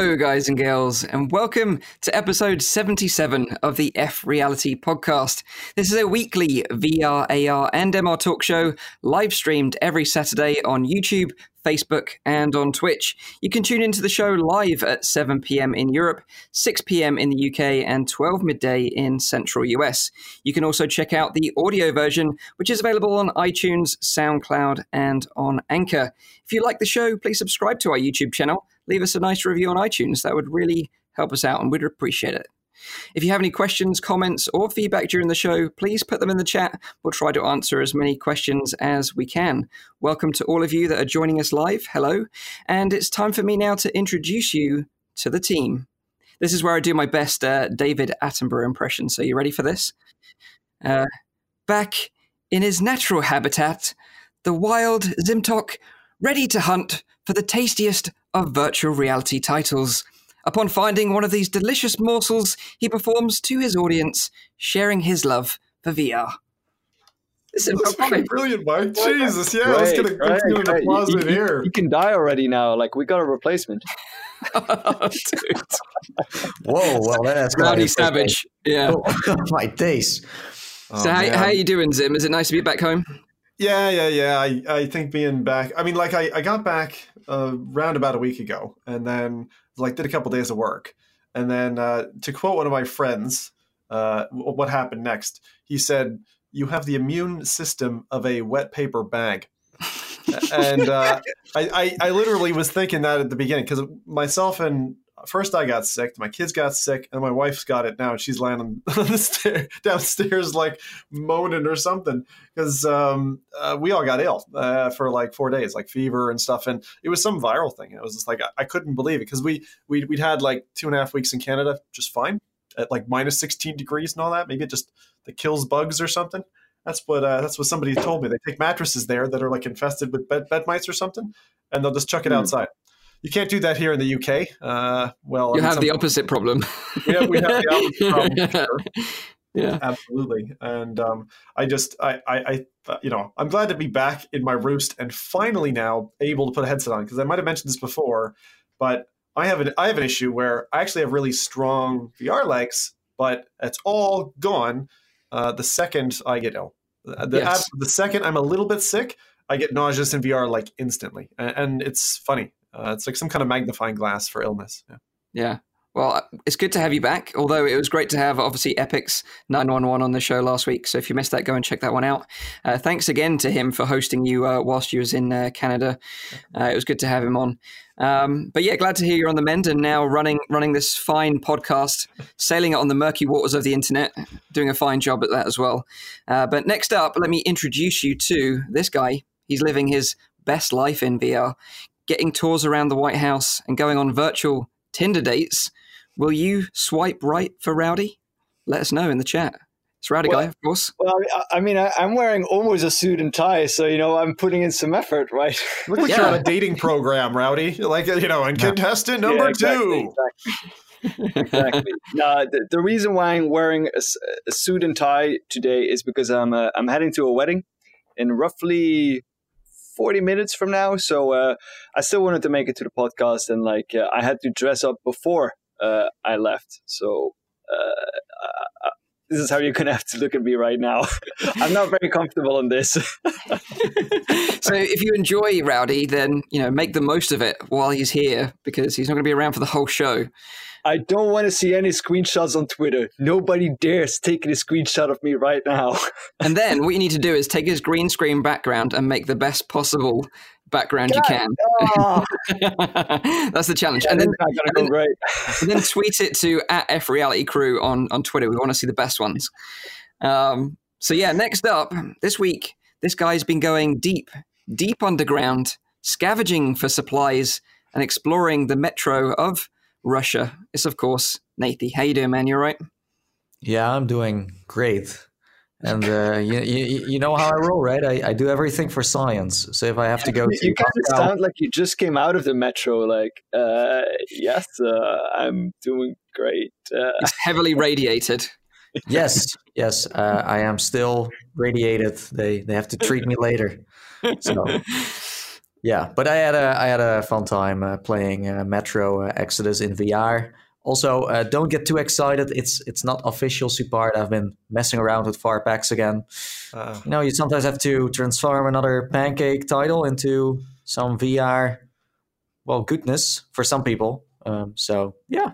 Hello, guys and girls, and welcome to episode 77 of the F Reality podcast. This is a weekly VR, AR, and MR talk show live streamed every Saturday on YouTube, Facebook, and on Twitch. You can tune into the show live at 7 p.m. in Europe, 6 p.m. in the UK, and 12 midday in central US. You can also check out the audio version, which is available on iTunes, SoundCloud, and on Anchor. If you like the show, please subscribe to our YouTube channel. Leave us a nice review on iTunes. That would really help us out, and we'd appreciate it. If you have any questions, comments, or feedback during the show, please put them in the chat. We'll try to answer as many questions as we can. Welcome to all of you that are joining us live. Hello. And it's time for me now to introduce you to the team. This is where I do my best uh, David Attenborough impression. So, you ready for this? Uh, back in his natural habitat, the wild Zimtok, ready to hunt for the tastiest of virtual reality titles. Upon finding one of these delicious morsels, he performs to his audience, sharing his love for VR. This is fucking brilliant, Mike. Jesus, yeah, let's get, a, let's get an applause you, in here. You can die already now. Like we got a replacement. oh, Whoa, well that's Rowdy Savage. Yeah. Oh, oh, my days. so oh, how, how are you doing, Zim? Is it nice to be back home? Yeah, yeah, yeah. I, I think being back. I mean, like I, I got back around about a week ago, and then like did a couple days of work, and then uh, to quote one of my friends, uh, what happened next? He said, "You have the immune system of a wet paper bag." and uh, I, I, I literally was thinking that at the beginning because myself and first I got sick, my kids got sick, and my wife's got it now, and she's lying on the stair downstairs like moaning or something because um, uh, we all got ill uh, for like four days, like fever and stuff, and it was some viral thing. It was just like I, I couldn't believe it because we we we'd had like two and a half weeks in Canada just fine at like minus sixteen degrees and all that. Maybe it just that kills bugs or something. That's what uh, that's what somebody told me. They take mattresses there that are like infested with bed, bed mites or something, and they'll just chuck it Hmm. outside. You can't do that here in the UK. Uh, well, I You mean, have the opposite problem. Yeah, we have the opposite problem, sure. Yeah. absolutely. And um, I just, I, I, I, you know, I'm glad to be back in my roost and finally now able to put a headset on because I might have mentioned this before, but I have an, I have an issue where I actually have really strong VR legs, but it's all gone uh, the second I get ill. The, Yes. the second I'm a little bit sick, I get nauseous in VR like instantly, and, and it's funny. Uh, it's like some kind of magnifying glass for illness. Yeah. Yeah. Well, it's good to have you back. Although it was great to have obviously Epic's 911 on the show last week. So if you missed that, go and check that one out. Uh, thanks again to him for hosting you uh, whilst you was in uh, Canada. Uh, it was good to have him on. Um, but yeah, glad to hear you're on the mend and now running running this fine podcast, sailing it on the murky waters of the internet, doing a fine job at that as well. Uh, but next up, let me introduce you to this guy. He's living his best life in VR, getting tours around the White House and going on virtual Tinder dates. Will you swipe right for Rowdy? Let us know in the chat. It's Rowdy Well- Guy, of course. Well, I, I mean, I, I'm wearing almost a suit and tie, so you know I'm putting in some effort, right? Look like Yeah. you're on a dating program, Rowdy. Like you know, and contestant number Yeah, exactly, two. Exactly. exactly. No, the, the reason why I'm wearing a suit and tie today is because I'm uh, I'm heading to a wedding in roughly 40 minutes from now. So uh, I still wanted to make it to the podcast, and like uh, I had to dress up before uh, I left. So. Uh, uh, this is how you're gonna have to look at me right now. I'm not very comfortable in this. so if you enjoy Rowdy, then you know make the most of it while he's here because he's not going to be around for the whole show. I don't want to see any screenshots on Twitter. Nobody dares take a screenshot of me right now. And then what you need to do is take his green screen background and make the best possible background you can. Oh, That's the challenge. yeah, and then not go great. and then tweet it to at F Reality Crew on, on Twitter. We want to see the best ones. Um, so yeah, next up this week, this guy's been going deep, deep underground, scavenging for supplies and exploring the metro of Russia. It's of course Nathie. How you doing, man? You all right? Yeah, I'm doing great. And uh, you, you, you know how I roll, right? I, I do everything for science. So if I have to go You, to you kind of Moscow- sound like you just came out of the metro. Like, uh, yes, uh, I'm doing great. Uh, It's heavily radiated. yes, yes, uh, I am still radiated. They they have to treat me later. So Yeah, but I had a I had a fun time uh, playing uh, Metro uh, Exodus in VR. Also, uh, don't get too excited. It's it's not official support. I've been messing around with VorpX again. Uh, You know, you sometimes have to transform another pancake title into some VR, well, goodness for some people. Um, so yeah,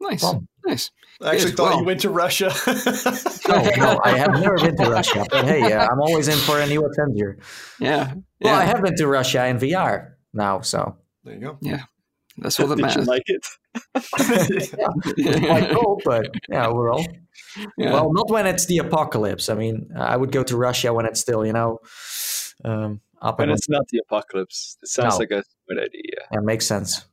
Nice, Fun. nice. I actually thought Well- you went to Russia. no, no, I have never been to Russia, but hey, yeah, I'm always in for a new adventure. Yeah, Well, yeah. I have been to Russia in VR now, so there you go. Yeah, that's all that Did you matters. like it? quite cool. But yeah, overall, Yeah. well, not when it's the apocalypse. I mean, I would go to Russia when it's still, you know, um, up When and it's not the apocalypse. It sounds No. like a good idea. yeah, makes sense.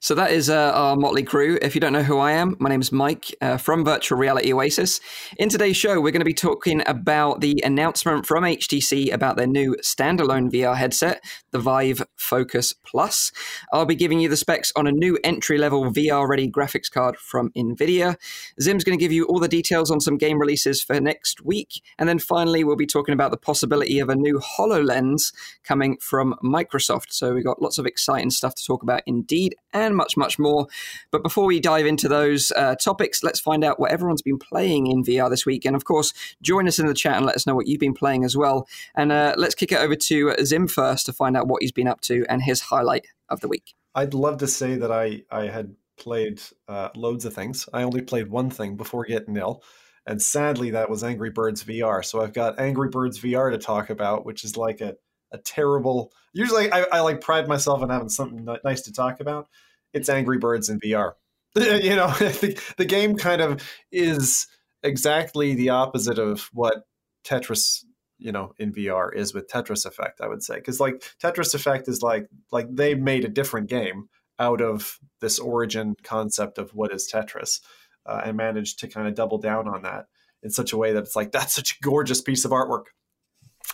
So that is uh, our Motley crew. If you don't know who I am, my name is Mike uh, from Virtual Reality Oasis. In today's show, we're going to be talking about the announcement from HTC about their new standalone VR headset, the Vive Focus Plus. I'll be giving you the specs on a new entry level VR ready graphics card from NVIDIA. Zim's going to give you all the details on some game releases for next week. And then finally, we'll be talking about the possibility of a new HoloLens coming from Microsoft. So we've got lots of exciting stuff to talk about indeed, and much, much more. But before we dive into those uh, topics, let's find out what everyone's been playing in VR this week. And of course, join us in the chat and let us know what you've been playing as well. And uh, let's kick it over to Zim first to find out what he's been up to and his highlight of the week. I'd love to say that I I had played uh, loads of things. I only played one thing before getting ill, and sadly that was Angry Birds VR. So I've got Angry Birds VR to talk about, which is like a a terrible. Usually I, I like pride myself in having something nice to talk about. It's Angry Birds in VR. you know, the, the game kind of is exactly the opposite of what Tetris you know in VR is with Tetris Effect. I would say because like Tetris Effect is like like they made a different game out of this origin concept of what is Tetris uh, and managed to kind of double down on that in such a way that it's like that's such a gorgeous piece of artwork.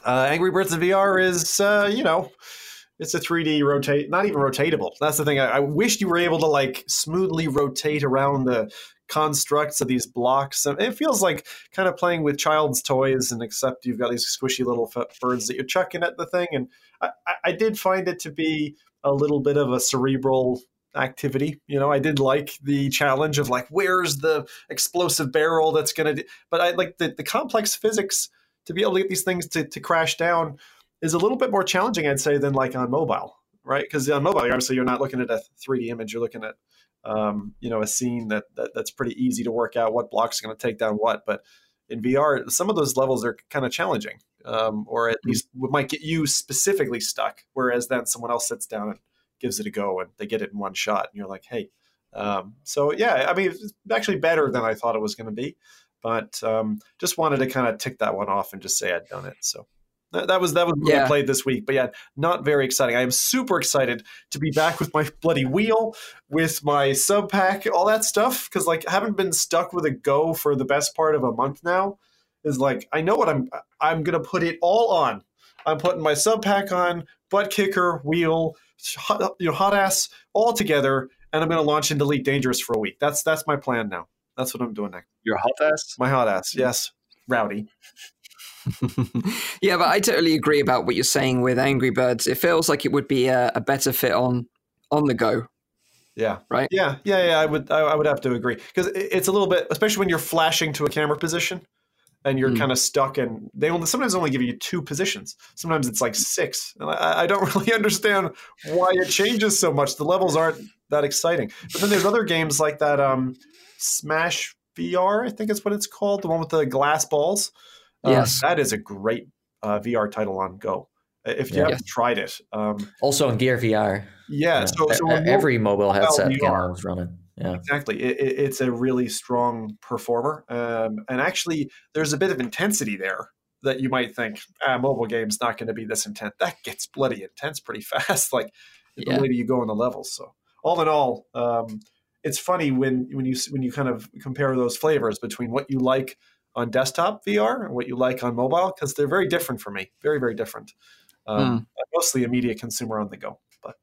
Uh, Angry Birds in VR is uh, you know it's a 3D rotate, not even rotatable. That's the thing. I, I you were able to like smoothly rotate around the constructs of these blocks. And It feels like kind of playing with child's toys, and except you've got these squishy little birds that you're chucking at the thing. And I, I- I did find it to be a little bit of a cerebral activity. You know, I did like the challenge of like, where's the explosive barrel that's going to, but I like the, the complex physics to be able to get these things to, to crash down is a little bit more challenging, I'd say, than like on mobile, right? Because on mobile, obviously, you're not looking at a 3D image; you're looking at, um, you know, a scene that, that that's pretty easy to work out what blocks are going to take down what. But in VR, some of those levels are kind of challenging, um, or at least might get you specifically stuck. Whereas then someone else sits down and gives it a go, and they get it in one shot, and you're like, hey. Um, so yeah, I mean, it's actually better than I thought it was going to be, but um, just wanted to kind of tick that one off and just say I'd done it. So that, that was that was what Yeah. I played this week. But yeah, not very exciting. I am super excited to be back with my bloody wheel, with my sub pack, all that stuff. Because like, I haven't been stuck with a Go for the best part of a month now. Is like, I know what I'm. I'm gonna put it all on. I'm putting my sub pack on, butt kicker, wheel, hot, you know, hot ass, all together, and I'm gonna launch into Elite Dangerous for a week. That's that's my plan now. That's what I'm doing next. Your hot ass? My hot ass, yes, rowdy. yeah, but I totally agree about what you're saying with Angry Birds. It feels like it would be a, a better fit on on the go. Yeah. Right. Yeah. Yeah. Yeah. I would. I, I would have to agree because it's a little bit, especially when you're flashing to a camera position, and you're Mm. kind of stuck. And they only sometimes only give you two positions. Sometimes it's like six, and I, I don't really understand why it changes so much. The levels aren't that exciting. But then there's other games like that. Um, Smash VR, I think is what it's called, the one with the glass balls. Uh, Yes. that is a great uh, VR title on Go. If you Yeah. haven't tried it, um, Also in Gear VR. yeah. Yeah. So, so every mobile headset can VR. almost run it. Yeah. Exactly. It, it, it's a really strong performer. Um, and actually, there's a bit of intensity there that you might think, ah, mobile game's not going to be this intense. That gets bloody intense pretty fast, like Yeah. the later you go on the levels. So, all in all, um, it's funny when, when you when you kind of compare those flavors between what you like on desktop VR and what you like on mobile, because they're very different for me. Very, very different. Um, I'm mostly a media consumer on the go. But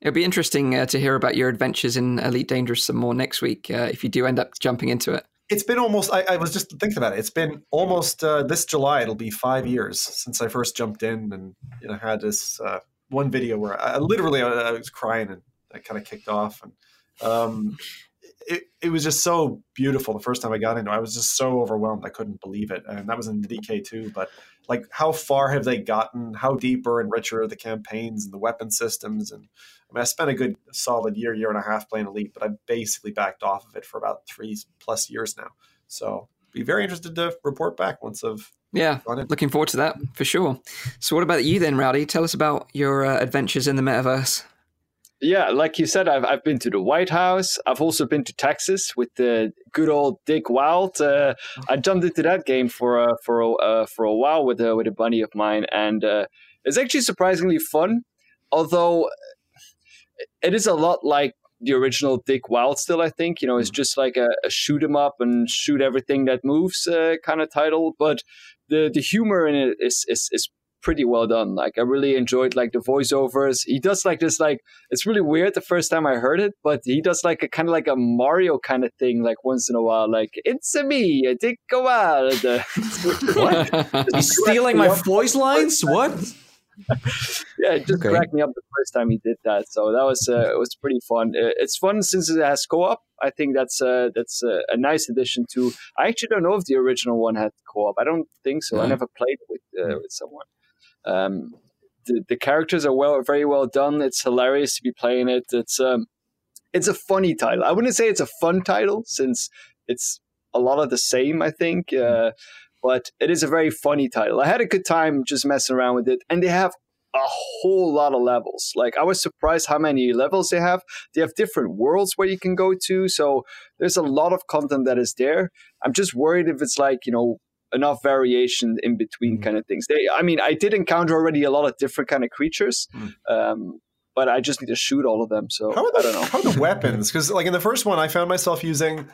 It'll be interesting uh, to hear about your adventures in Elite Dangerous some more next week uh, if you do end up jumping into it. it's been almost I, I was just thinking about it it's been almost uh, this july it'll be five years since i first jumped in and you know had this uh, one video where I literally I, I was crying and I kind of kicked off and um, it, it was just so beautiful the first time I got into it. I was just so overwhelmed. I couldn't believe it. And that was in the DK2. But like, how far have they gotten? How deeper and richer are the campaigns and the weapon systems? And I mean, I spent a good solid year, year and a half playing Elite, but I basically backed off of it for about three plus years now. So be very interested to report back once I've yeah, looking forward to that for sure. So, what about you then, Rowdy? Tell us about your uh, adventures in the metaverse. Yeah, like you said, I've, I've been to the White House. I've also been to Texas with the good old Dick Wilde. Uh, I jumped into that game for uh, for a, uh, for a while with a, with a buddy of mine, and uh, it's actually surprisingly fun. Although it is a lot like the original Dick Wilde. Still, I think you know it's mm. just like a, a shoot 'em up and shoot everything that moves uh, kind of title. But the the humor in it is is, is pretty well done. Like I really enjoyed like the voiceovers. He does like this like it's really weird the first time I heard it, but he does like a kind of like a Mario kind of thing like once in a while. Like it's a me, a Dick Wilde. what? He's stealing my voice lines? What? yeah, it just okay. cracked me up the first time he did that. So that was uh, it was pretty fun. It's fun since it has co-op. I think that's uh, that's uh, a nice addition to. I actually don't know if the original one had co-op. I don't think so. I never played with uh, with someone. Um, the, the characters are well, very well done. It's hilarious to be playing it. It's um, it's a funny title. I wouldn't say it's a fun title since it's a lot of the same. I think, uh, but it is a very funny title. I had a good time just messing around with it, and they have a whole lot of levels. Like I was surprised how many levels they have. They have different worlds where you can go to, so there's a lot of content that is there. I'm just worried if it's like you know enough variation in between mm. kind of things. They, I mean, I did encounter already a lot of different kind of creatures. Mm. Um, but I just need to shoot all of them. So how are the, I don't know. How are the weapons? Because like in the first one, I found myself using,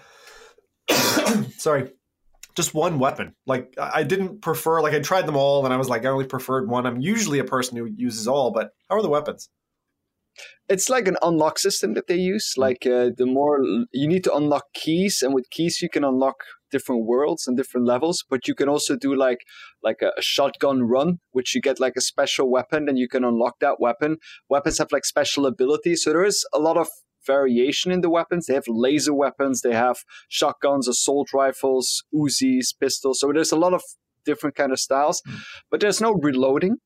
sorry, just one weapon. Like I didn't prefer. Like I tried them all, and I was like, I only preferred one. I'm usually a person who uses all, but how are the weapons? It's like an unlock system that they use. Hmm. Like uh, the more you need to unlock keys, and with keys you can unlock different worlds and different levels but you can also do like like a, a, shotgun run which you get like a special weapon and you can unlock that weapon. Weapons have like special abilities so there is a lot of variation in the weapons. They have laser weapons they have shotguns assault rifles uzis pistols so there's a lot of different kind of styles mm. but there's no reloading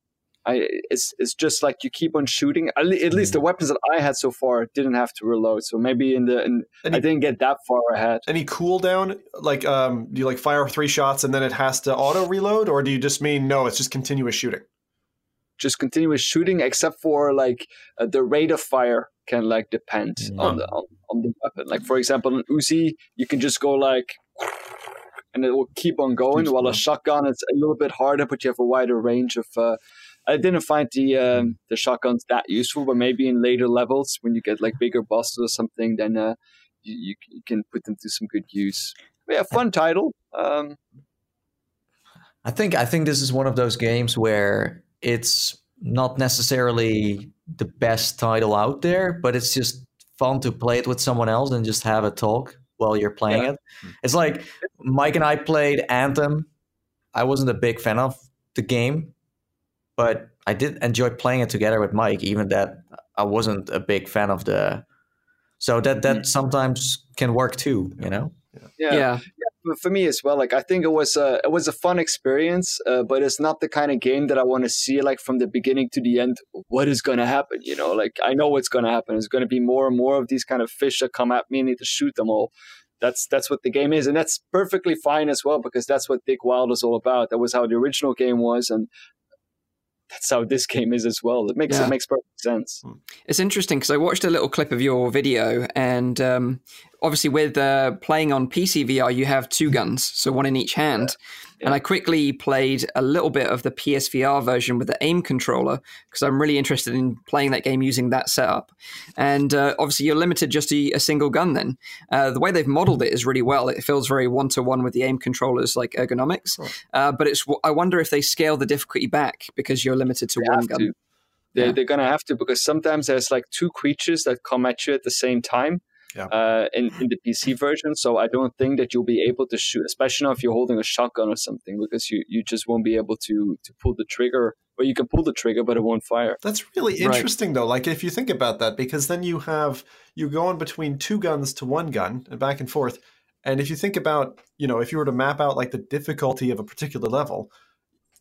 I it's it's just like you keep on shooting. At, least the mm. weapons that I had so far didn't have to reload. So maybe in the in, any, I didn't get that far ahead. Any cooldown? Like um, do you like fire three shots and then it has to auto reload, or do you just mean no? It's just continuous shooting. Just continuous shooting, except for like uh, the rate of fire can like depend mm. on the on, on the weapon. Like for example, an Uzi, you can just go like and it will keep on going. Keeps while going. a shotgun, it's a little bit harder, but you have a wider range of uh, I didn't find the um, the shotguns that useful, but maybe in later levels when you get like bigger bosses or something, then uh, you, you, can put them to some good use. But yeah, fun title. Um, I think I think this is one of those games where it's not necessarily the best title out there, but it's just fun to play it with someone else and just have a talk while you're playing yeah. it. It's like Mike and I played Anthem. I wasn't a big fan of the game, but I did enjoy playing it together with Mike, even that I wasn't a big fan of the. So that that mm-hmm. sometimes can work too, you know. Yeah. yeah. yeah. For me as well, like I think it was a it was a fun experience, uh, but it's not the kind of game that I want to see like from the beginning to the end. What is going to happen? You know, like I know what's going to happen. It's going to be more and more of these kind of fish that come at me and need to shoot them all that's that's what the game is, and that's perfectly fine as well because that's what Dick Wilde is all about. That was how the original game was, and that's how this game is as well. It makes yeah. it makes perfect sense. Hmm. It's interesting because I watched a little clip of your video, and um, obviously with uh, playing on PC VR, you have two guns, so one in each hand. Yeah. And I quickly played a little bit of the PSVR version with the aim controller because I'm really interested in playing that game using that setup. And uh, obviously, you're limited just to a single gun. Then uh, the way they've modeled it is really well. It feels very one to one with the aim controllers, like ergonomics. Uh, but it's I wonder if they scale the difficulty back because you're limited to they one gun. To. They're, yeah. they're gonna have to because sometimes there's like two creatures that come at you at the same time yeah. uh, in, in the PC version. So I don't think that you'll be able to shoot, especially if you're holding a shotgun or something, because you, you just won't be able to to pull the trigger where you can pull the trigger but it won't fire. That's really Right. interesting, though. Like if you think about that, because then you have you go in between two guns to one gun and back and forth. And if you think about, you know, if you were to map out like the difficulty of a particular level,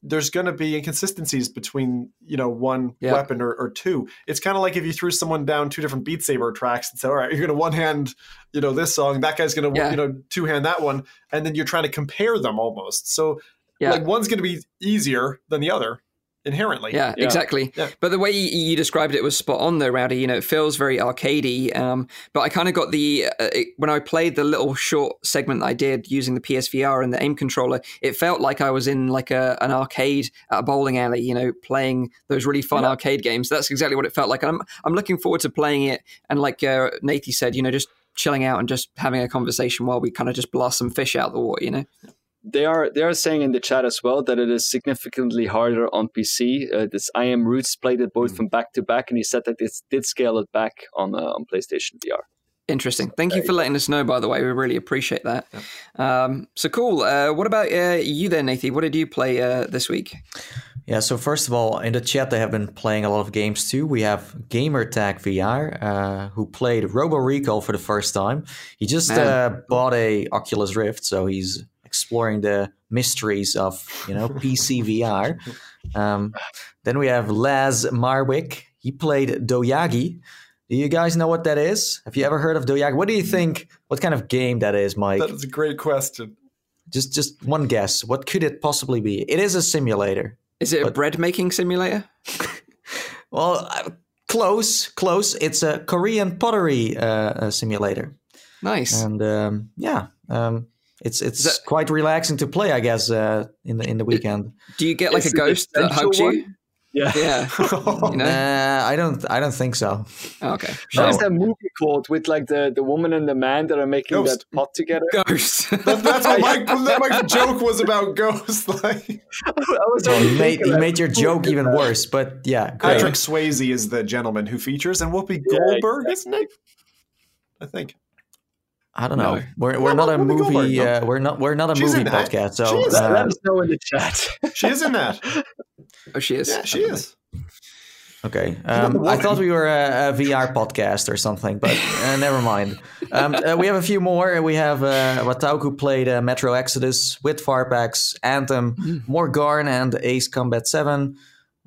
there's going to be inconsistencies between, you know, one Yeah. weapon or, or two. It's kind of like if you threw someone down two different Beat Saber tracks and said, "All right, you're going to one hand, you know, this song. That guy's going to, Yeah. you know, two hand that one," and then you're trying to compare them almost. So, Yeah. like one's going to be easier than the other inherently. Yeah, Yeah. exactly. Yeah. But the way you, you described it was spot on, though, Rowdy. You know, it feels very arcadey. Um, but I kind of got the uh, it, when I played the little short segment I did using the PSVR and the aim controller. It felt like I was in like a an arcade at a bowling alley. You know, playing those really fun Yeah. arcade games. That's exactly what it felt like. And I'm I'm looking forward to playing it. And like uh, Nathie said, you know, just chilling out and just having a conversation while we kind of just blast some fish out the water. You know. They are they are saying in the chat as well that it is significantly harder on PC. Uh, this I am Roots played it both from back to back, and he said that it did scale it back on uh, on PlayStation VR. Interesting. Thank you for letting us know, by the way. We really appreciate that. Um, so cool. Uh, what about uh, you then, Nathie? What did you play uh, this week? Yeah, so first of all, in the chat, they have been playing a lot of games too. We have Gamertag VR, uh, who played Robo Recall for the first time. He just uh, bought a Oculus Rift, so he's exploring the mysteries of you know PC VR. Um, then we have Laz Marwick. He played Doyagi. Do you guys know what that is? Have you ever heard of Doyagi? What do you think? What kind of game that is, Mike? That is a great question. Just just one guess. What could it possibly be? It is a simulator. Is it a bread making simulator? Well, uh, close, close. It's a Korean pottery uh, uh, simulator, Nice. and um, yeah, um, it's it's that- quite relaxing to play, I guess, uh, in the in the weekend. Do you get like Is a ghost that sensual hugs you? Yeah. Yeah. You know? Uh, I don't, I don't think so. Oh, okay. No. There's that movie called with like the, the woman and the man that are making Ghost. that pot together. Ghost. That, that's what Mike, that Mike's joke was about Ghost. Like I was Well, only made thinking he that. made your joke even worse, but yeah, great. Patrick Swayze is the gentleman who features, and Whoopi Yeah, Goldberg, isn't it? I think. I don't know. No. We're we're No, not a movie. Goldberg, uh, we're not we're not a She's movie podcast. So She is. Let, uh, let us know in the chat. She is in that. oh, she is. Yeah, she is. Okay. Um, I thought we were a, a VR podcast or something, but uh, never mind. Um, uh, we have a few more. We have uh, Watauku played uh, Metro Exodus with VorpX, Anthem, Morgarn, and Ace Combat 7.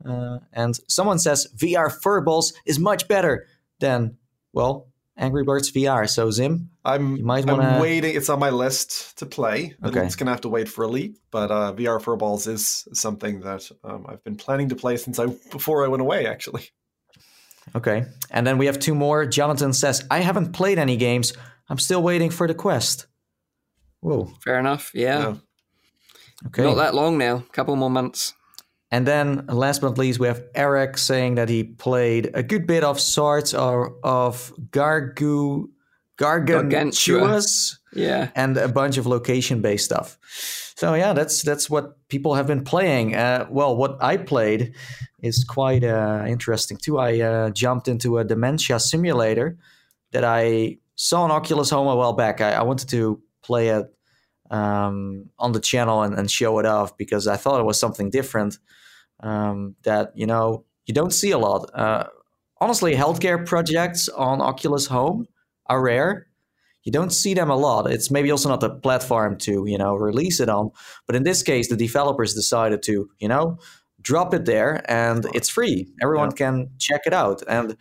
Uh, and someone says VR Furballs is much better than, well, Angry Birds VR. So, Zim, I'm, You might I'm wanna- waiting. It's on my list to play. Okay. It's going to have to wait for Elite, but uh, VR Furballs is something that um, I've been planning to play since I before I went away, actually. okay. And then we have two more. Jonathan says, I haven't played any games. I'm still waiting for the quest. Whoa. Fair enough. Yeah. Yeah. Okay. Not that long now. A Couple more months. And then, last but not least, we have Eric saying that he played a good bit of Swords or of Gargu, Gargantuas Yeah. and a bunch of location-based stuff. So yeah, that's that's what people have been playing. Uh, well, what I played is quite uh, interesting too. I uh, jumped into a dementia simulator that I saw on Oculus Home a while back. I, I wanted to play it um, on the channel and, and show it off because I thought it was something different um, that you know you don't see a lot. Uh, honestly, healthcare projects on Oculus Home are rare. You don't see them a lot. It's maybe also not the platform to you know release it on. But in this case, the developers decided to you know drop it there, and it's free. Everyone can check it out, and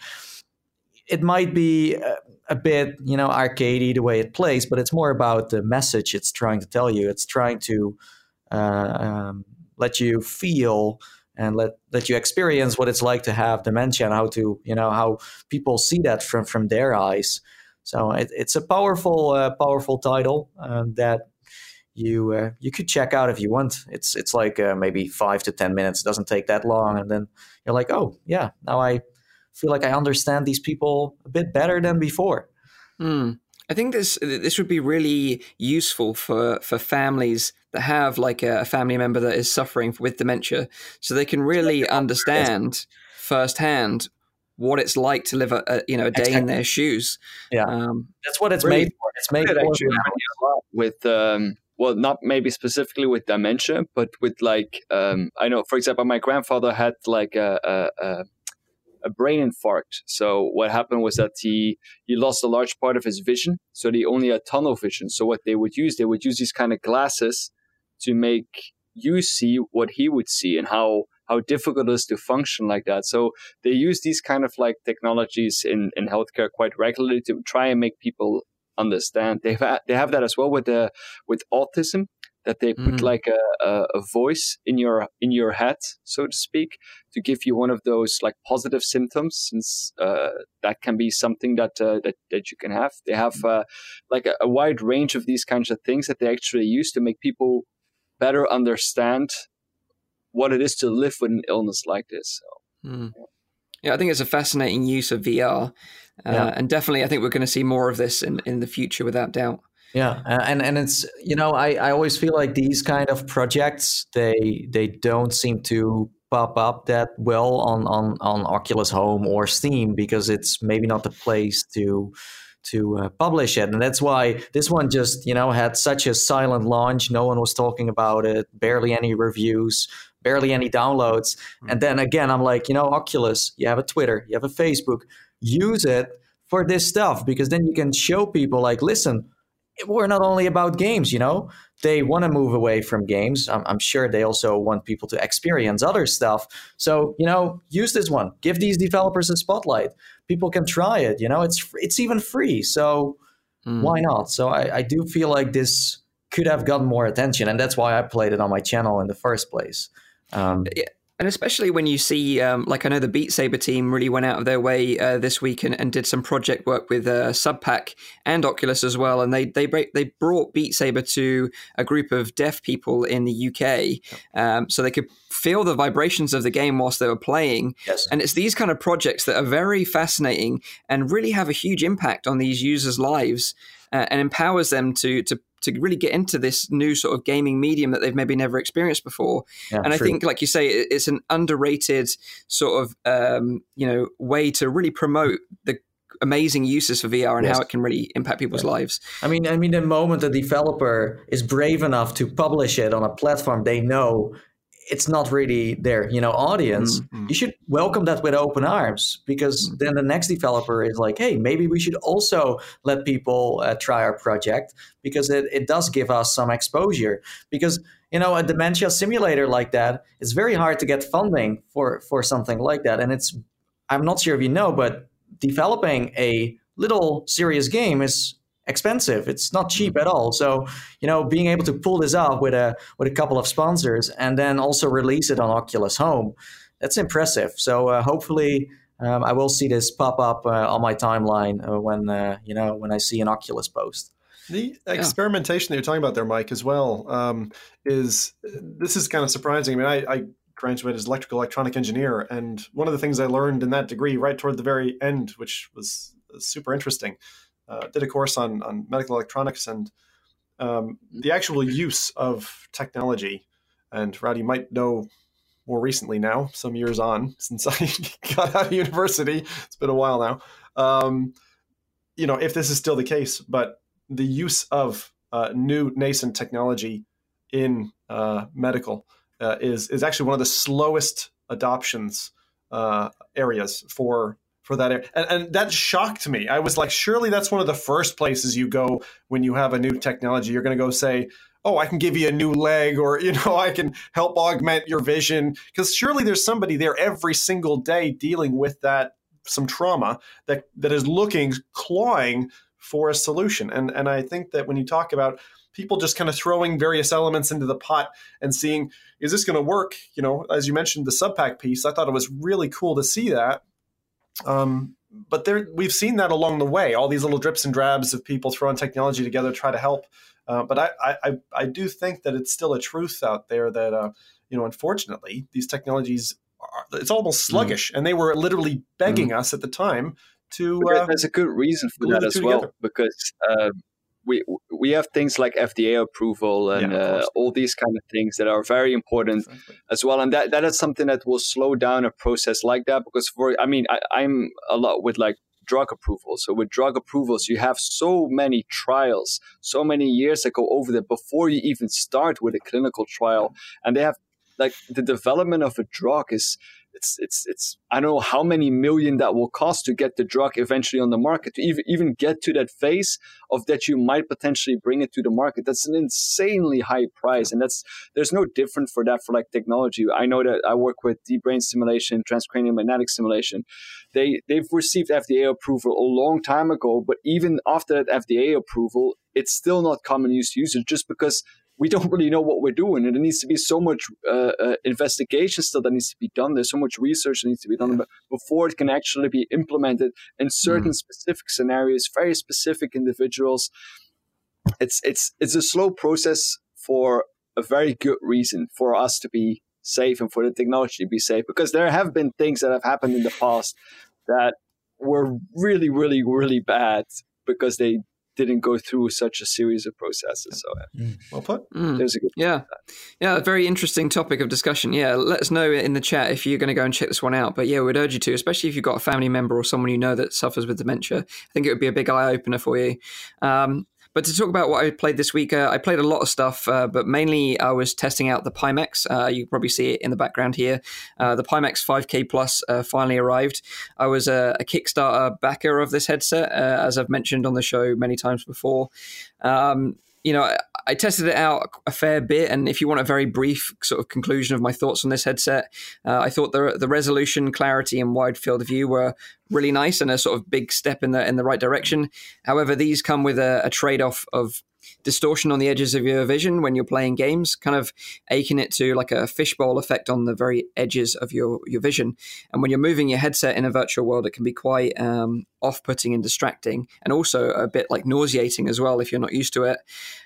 it might be a, a bit you know arcadey the way it plays, but it's more about the message it's trying to tell you. It's trying to uh, um, let you feel and let let you experience what it's like to have dementia and how to you know how people see that from from their eyes. So it, it's a powerful uh, powerful title um, that you uh, you could check out if you want. It's it's like uh, maybe five to ten minutes. It doesn't take that long, and then you're like, oh yeah, now I feel like I understand these people a bit better than before. Hmm. I think this this would be really useful for for families that have like a, a family member that is suffering with dementia, so they can really understand firsthand what it's like to live a, a you know a day in their shoes. Yeah. Um, That's what it's Really? made for. It's made It for actually a lot with um, well, not maybe specifically with dementia, but with like um, I know, for example, my grandfather had like a, a, a a brain infarct. So what happened was that he he lost a large part of his vision. So he only had tunnel vision. So what they would use, they would use these kind of glasses to make you see what he would see and how how difficult it is to function like that. So they use these kind of like technologies in in healthcare quite regularly to try and make people understand. They have they have that as well with the with autism that they put mm. like a, a, a, voice in your in your head, so to speak, to give you one of those like positive symptoms, since uh, that can be something that uh, that that you can have. They have mm. uh, like a, a, wide range of these kinds of things that they actually use to make people better understand what it is to live with an illness like this. So, mm. yeah. yeah. I think it's a fascinating use of VR, uh, yeah. and definitely, I think we're going to see more of this in in the future, without doubt. Yeah, and and it's you know I, I always feel like these kind of projects they they don't seem to pop up that well on on on Oculus Home or Steam because it's maybe not the place to to uh, publish it and that's why this one just you know had such a silent launch no one was talking about it barely any reviews barely any downloads mm-hmm. and then again i'm like you know oculus you have a twitter you have a facebook use it for this stuff because then you can show people like listen we're not only about games, you know. They want to move away from games. I'm, I'm, sure they also want people to experience other stuff. So you know, use this one. Give these developers a spotlight. People can try it. You know, it's it's even free. So mm. why not? So I, I do feel like this could have gotten more attention, and that's why I played it on my channel in the first place. Um, yeah and especially when you see, um, like I know the Beat Saber team really went out of their way uh, this week and, and, did some project work with uh, Subpack and Oculus as well, and they they they brought Beat Saber to a group of deaf people in the UK, um, so they could feel the vibrations of the game whilst they were playing. Yes. And it's these kind of projects that are very fascinating and really have a huge impact on these users' lives uh, and empowers them to to to really get into this new sort of gaming medium that they've maybe never experienced before. Yeah, and I think, like you say, it's an underrated sort of um, you know way to really promote the amazing uses for VR and yes. how it can really impact people's lives. I mean, I mean, the moment a developer is brave enough to publish it on a platform they know it's not really their you know audience mm-hmm. you should welcome that with open arms because mm-hmm. then the next developer is like hey maybe we should also let people uh, try our project because it, it does give us some exposure because you know a dementia simulator like that it's very hard to get funding for for something like that and it's i'm not sure if you know but developing a little serious game is expensive. It's not cheap at all. So, you know, being able to pull this off with a with a couple of sponsors and then also release it on Oculus Home, that's impressive. So, uh, hopefully, um, I will see this pop up uh, on my timeline uh, when uh, you know when I see an Oculus post. The experimentation that you're talking about there, Mike, as well, um, is this is kind of surprising. I mean, I, I graduated as electrical electronic engineer, and one of the things I learned in that degree, right toward the very end, which was super interesting, uh, did a course on on medical electronics and um, the actual use of technology. And Rowdy might know more recently now, some years on since I got out of university. It's been a while now. Um, you know, if this is still the case, but the use of uh, new nascent technology in uh, medical uh, is is actually one of the slowest adoptions uh, areas for for that area. And, and that shocked me. I was like, surely that's one of the first places you go when you have a new technology. You're going to go say, oh, I can give you a new leg or, you know, I can help augment your vision. Because surely there's somebody there every single day dealing with that, some trauma that, that is looking, clawing for a solution. And, and I think that when you talk about people just kind of throwing various elements into the pot and seeing, is this going to work? You know, as you mentioned, the subpack piece, I thought it was really cool to see that um, but there, we've seen that along the way. All these little drips and drabs of people throwing technology together to try to help. Uh, but I, I, I do think that it's still a truth out there that uh, you know, unfortunately, these technologies are, it's almost mm. sluggish, mm. and they were literally begging mm. us at the time to. Uh, there's a good reason for that as well, together. because uh, we we have things like FDA approval and yeah, uh, all these kind of things that are very important exactly. as well, and that that is something that will slow down a process like that. Because for I mean, I, I'm a lot with like drug approvals. So with drug approvals, you have so many trials, so many years that go over there before you even start with a clinical trial, and they have like the development of a drug is it's it's it's I don't know how many million that will cost to get the drug eventually on the market to even even get to that phase of that you might potentially bring it to the market. That's an insanely high price, and that's there's no different for that for like technology. I know that I work with deep brain stimulation, transcranial magnetic stimulation. They they've received FDA approval a long time ago, but even after that FDA approval, it's still not common use usage just because we don't really know what we're doing, and there needs to be so much uh, uh, investigation still that needs to be done. There's so much research that needs to be done yeah. before it can actually be implemented in certain mm. specific scenarios, very specific individuals. It's it's it's a slow process for a very good reason for us to be safe and for the technology to be safe because there have been things that have happened in the past that were really really really bad because they didn't go through such a series of processes. So, mm. well put. Mm. There's a good yeah, yeah, a very interesting topic of discussion. Yeah, let us know in the chat if you're going to go and check this one out. But yeah, we'd urge you to, especially if you've got a family member or someone you know that suffers with dementia. I think it would be a big eye opener for you. Um, but to talk about what I played this week, uh, I played a lot of stuff, uh, but mainly I was testing out the Pimax. Uh, you probably see it in the background here. Uh, the Pimax 5K Plus uh, finally arrived. I was a, a, Kickstarter backer of this headset, uh, as I've mentioned on the show many times before. Um, you know, I tested it out a fair bit, and if you want a very brief sort of conclusion of my thoughts on this headset, uh, I thought the the resolution, clarity, and wide field of view were really nice and a sort of big step in the in the right direction. However, these come with a, a trade off of distortion on the edges of your vision when you're playing games, kind of akin it to like a fishbowl effect on the very edges of your, your vision. And when you're moving your headset in a virtual world, it can be quite um, off putting and distracting, and also a bit like nauseating as well if you're not used to it.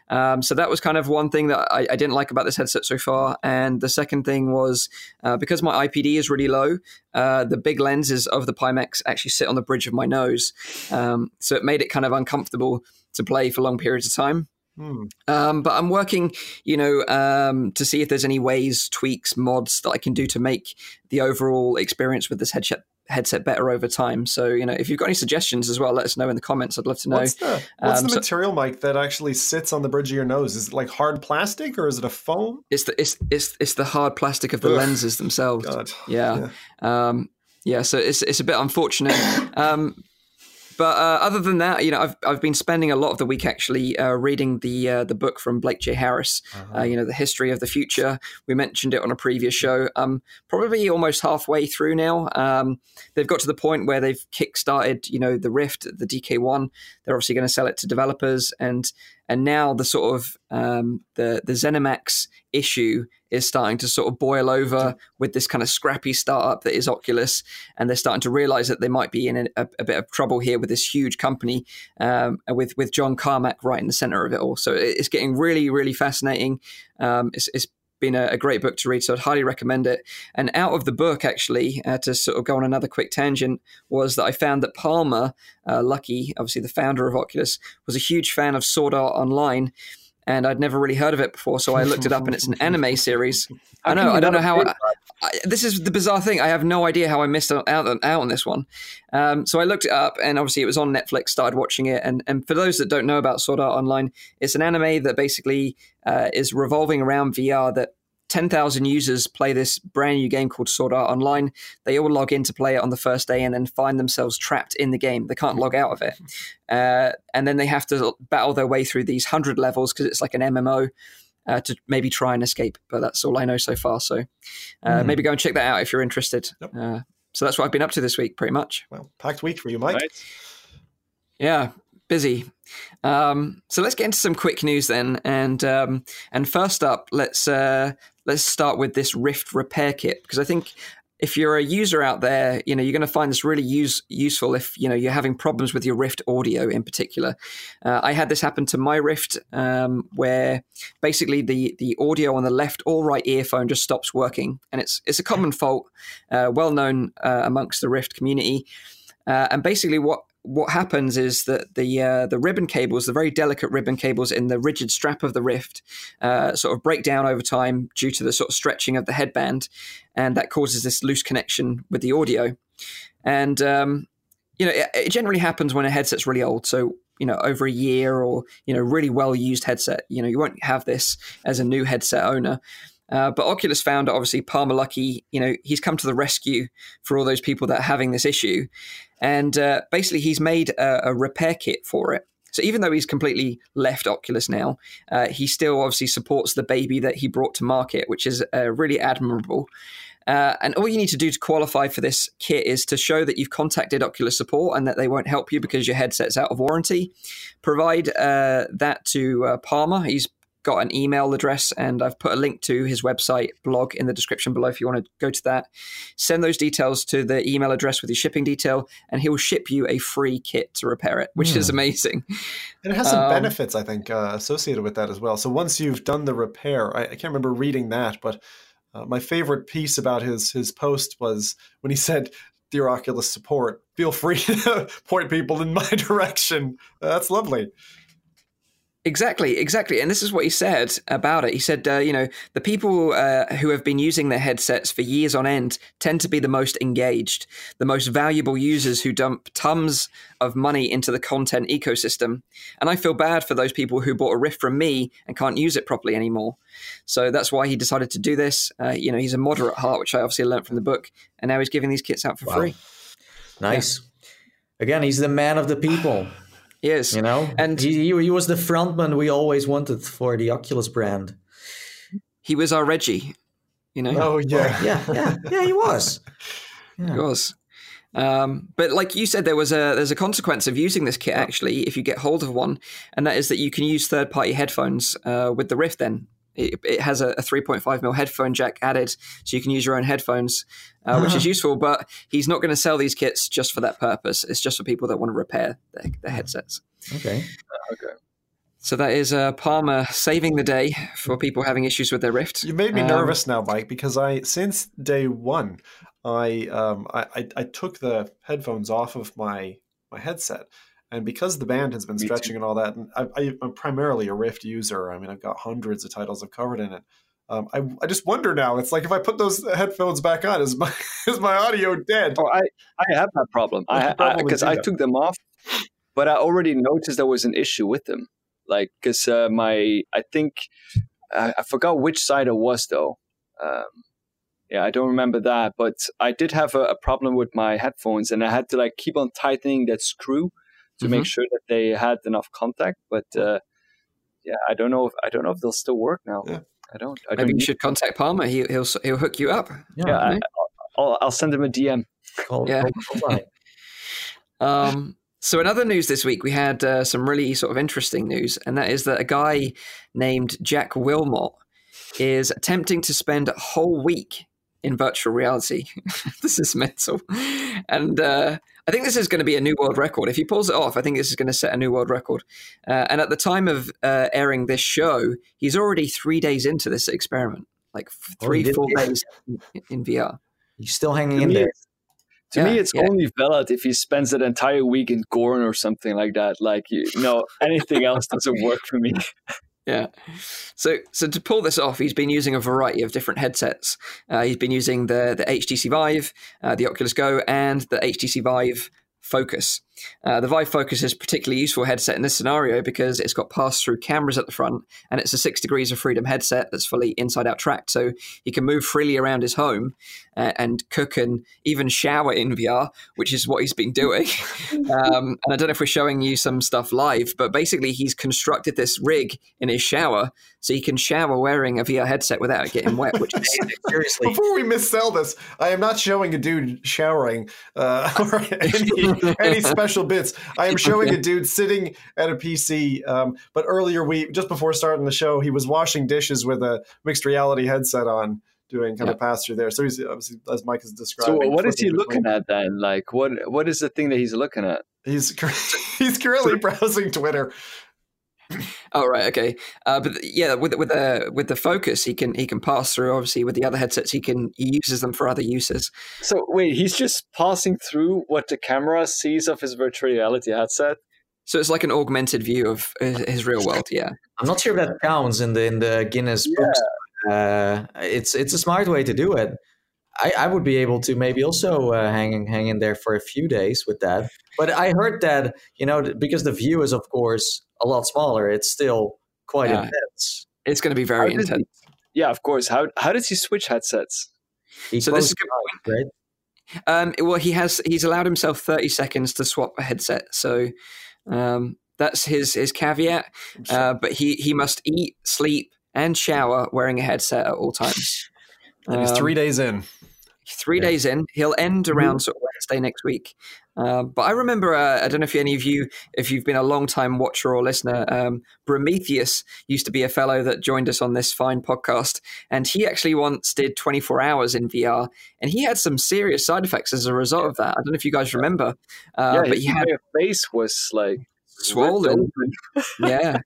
Um, so that was kind of one thing that I, I, didn't like about this headset so far. And the second thing was uh, because my IPD is really low, uh, the big lenses of the Pimax actually sit on the bridge of my nose. Um, so it made it kind of uncomfortable to play for long periods of time. Hmm. Um, but I'm working, you know, um, to see if there's any ways, tweaks, mods that I can do to make the overall experience with this headset headset better over time. So, you know, if you've got any suggestions as well, let us know in the comments. I'd love to know. What's the, what's um, the material, Mike, that actually sits on the bridge of your nose? Is it like hard plastic or is it a foam? It's the it's it's it's the hard plastic of the Ugh. lenses themselves. God. Yeah. Yeah. Um, yeah. So it's it's a bit unfortunate. Um, but uh, other than that, you know, I've I've been spending a lot of the week actually uh, reading the uh, the book from Blake J. Harris. Uh, uh-huh. you know, the history of the future. We mentioned it on a previous show. Um, probably almost halfway through now. Um, they've got to the point where they've kickstarted, you know, the Rift, the DK1. They're obviously going to sell it to developers, and and now the sort of um, the the ZeniMax issue is starting to sort of boil over with this kind of scrappy startup that is Oculus, and they're starting to realize that they might be in a, a bit of trouble here with this huge company, um, with with John Carmack right in the center of it all. So it's getting really really fascinating. Um, it's, it's been a, a, great book to read, so I'd highly recommend it. And out of the book, actually, uh, to sort of go on another quick tangent, was that I found that Palmer uh, Luckey, obviously the founder of Oculus, was a huge fan of Sword Art Online. And I'd never really heard of it before, so I looked it up, and it's an anime series. I know, I don't know how. I, I, this is the bizarre thing. I have no idea how I missed out, out on this one. Um, so I looked it up, and obviously it was on Netflix. Started watching it, and and for those that don't know about Sword Art Online, it's an anime that basically uh, is revolving around VR. That 10,000 users play this brand new game called Sword Art Online. They all log in to play it on the first day and then find themselves trapped in the game. They can't log out of it. Uh, and then they have to battle their way through these 100 levels because it's like an MMO. Uh, to maybe try and escape, but that's all I know so far. So uh, mm. maybe go and check that out if you're interested. Yep. Uh, so that's what I've been up to this week, pretty much. Well, packed week for you, Mike. Right. Yeah, busy. Um, so let's get into some quick news then, and um, and first up, let's uh, let's start with this Rift repair kit because I think if you're a user out there, you know you're going to find this really use, useful if you know you're having problems with your Rift audio in particular. Uh, I had this happen to my Rift, um, where basically the the audio on the left or right earphone just stops working, and it's it's a common fault, uh, well known uh, amongst the Rift community. Uh, and basically, what what happens is that the uh, the ribbon cables, the very delicate ribbon cables in the rigid strap of the Rift, uh, sort of break down over time due to the sort of stretching of the headband, and that causes this loose connection with the audio. And um, you know, it, it generally happens when a headset's really old. So you know over a year or you know really well used headset you know you won't have this as a new headset owner uh, but Oculus founder, obviously Palmer Luckey, you know, he's come to the rescue for all those people that are having this issue, and uh, basically he's made a, a, repair kit for it. So even though he's completely left Oculus now, uh, he still obviously supports the baby that he brought to market, which is uh, really admirable. Uh, and all you need to do to qualify for this kit is to show that you've contacted Oculus support and that they won't help you because your headset's out of warranty. Provide uh, that to Palmer. He's got an email address and I've put a link to his website blog in the description below if you want to go to that. Send those details to the email address with your shipping detail and he will ship you a free kit to repair it, which mm. is hmm. amazing. And it has some um, benefits, I think, uh, associated with that as well. So once you've done the repair, I, I can't remember reading that, but uh, my favorite piece about his his post was when he said, "Dear Oculus support, feel free to point people in my direction." Uh, that's lovely. Exactly, exactly. And this is what he said about it. He said, uh, you know, the people uh, who have been using their headsets for years on end tend to be the most engaged, the most valuable users who dump tons of money into the content ecosystem. And I feel bad for those people who bought a Rift from me and can't use it properly anymore. So that's why he decided to do this. Uh, you know, he's a moderate heart, which I obviously learned from the book. And now he's giving these kits out for wow. free. Nice. Yeah. Again, he's the man of the people. Yes, you know, and he, he was the frontman we always wanted for the Oculus brand. He was our Reggie, you know. Oh yeah, yeah, yeah, yeah. He was. Yeah. He was. Um, but like you said, there was a there's a consequence of using this kit actually if you get hold of one, and that is that you can use third party headphones uh, with the Rift then it, it has a, a 3.5 mil headphone jack added, so you can use your own headphones, uh, uh-huh. which is useful. But he's not going to sell these kits just for that purpose. It's just for people that want to repair their, their headsets. Okay. Uh, okay. So that is uh, Palmer saving the day for people having issues with their Rift. You made me um, nervous now, Mike, because I since day one, I um I, I, I took the headphones off of my my headset and because the band has been stretching and all that, and I, am primarily a Rift user. I mean, I've got hundreds of titles I've covered in it. Um, I, I just wonder now. It's like if I put those headphones back on, is my is my audio dead? Oh, I I have that problem. I because I, I, I, took them off, but I already noticed there was an issue with them. Like because uh, my I think I, I, forgot which side it was though. Um, yeah, I don't remember that, but I did have a, a problem with my headphones, and I had to like keep on tightening that screw to mm-hmm. make sure that they had enough contact. But uh, yeah, I don't know if I don't know if they'll still work now. Yeah. I don't. I Maybe don't you should contact Palmer. He, will he'll hook you up. Yeah, yeah I, will I'll send him a DM. Call, yeah. Call, um, so, in other news this week, we had uh, some really sort of interesting news, and that is that a guy named Jak Wilmot is attempting to spend a whole week in virtual reality. this is mental. And uh, I think this is going to be a new world record. If he pulls it off, I think this is going to set a new world record. Uh, and at the time of uh, airing this show, he's already three days into this experiment, like oh, three, oh, full days in, in, VR. He's still hanging in there. To yeah, me, it's yeah. only valid if he spends an entire week in Gorn or something like that. Like, you know, anything else doesn't work for me. Yeah. So, so to pull this off, he's been using a variety of different headsets. Uh, he's been using the the HTC Vive, uh, the Oculus Go, and the HTC Vive Focus. Uh, the Vive Focus is a particularly useful headset in this scenario because it's got pass-through cameras at the front, and it's a six degrees of freedom headset that's fully inside-out tracked, so he can move freely around his home uh, and cook and even shower in VR, which is what he's been doing. um, and I don't know if we're showing you some stuff live, but basically he's constructed this rig in his shower so he can shower wearing a VR headset without getting wet. Which is seriously. Before we missell this, I am not showing a dude showering uh, or any, any special bits. I am showing a dude sitting at a PC. Um, but earlier, we just before starting the show, he was washing dishes with a mixed reality headset on doing kind of pass through there. So he's obviously, as Mike is describing. So what is he looking at then? Like what what is the thing that he's looking at? He's he's currently browsing Twitter. Oh right, okay. Uh, but yeah, with with the with the focus, he can he can pass through. Obviously, with the other headsets, he can he uses them for other uses. So wait, he's just passing through what the camera sees of his virtual reality headset. So it's like an augmented view of his real world. Yeah, I'm not sure if that counts in the in the Guinness yeah. books. Uh, it's it's a smart way to do it. I, I would be able to maybe also uh, hang hang in there for a few days with that. But I heard that you know because the view is of course a lot smaller. It's still quite Yeah. intense. It's going to be very How does he- intense. Yeah, of course. How how does he switch headsets? He So this is good his eyes, right? Um, well, he has he's allowed himself thirty seconds to swap a headset, so um, that's his his caveat. Uh, but he he must eat, sleep, and shower wearing a headset at all times. And he's Um, three days in. Three days in. He'll end around sort of Wednesday next week. Um, but I remember, uh, I don't know if any of you, if you've been a long time watcher or listener, um, Prometheus used to be a fellow that joined us on this fine podcast, and he actually once did 24 hours in VR, and he had some serious side effects as a result of that. I don't know if you guys remember, uh, yeah, but his he had face was like swollen. yeah,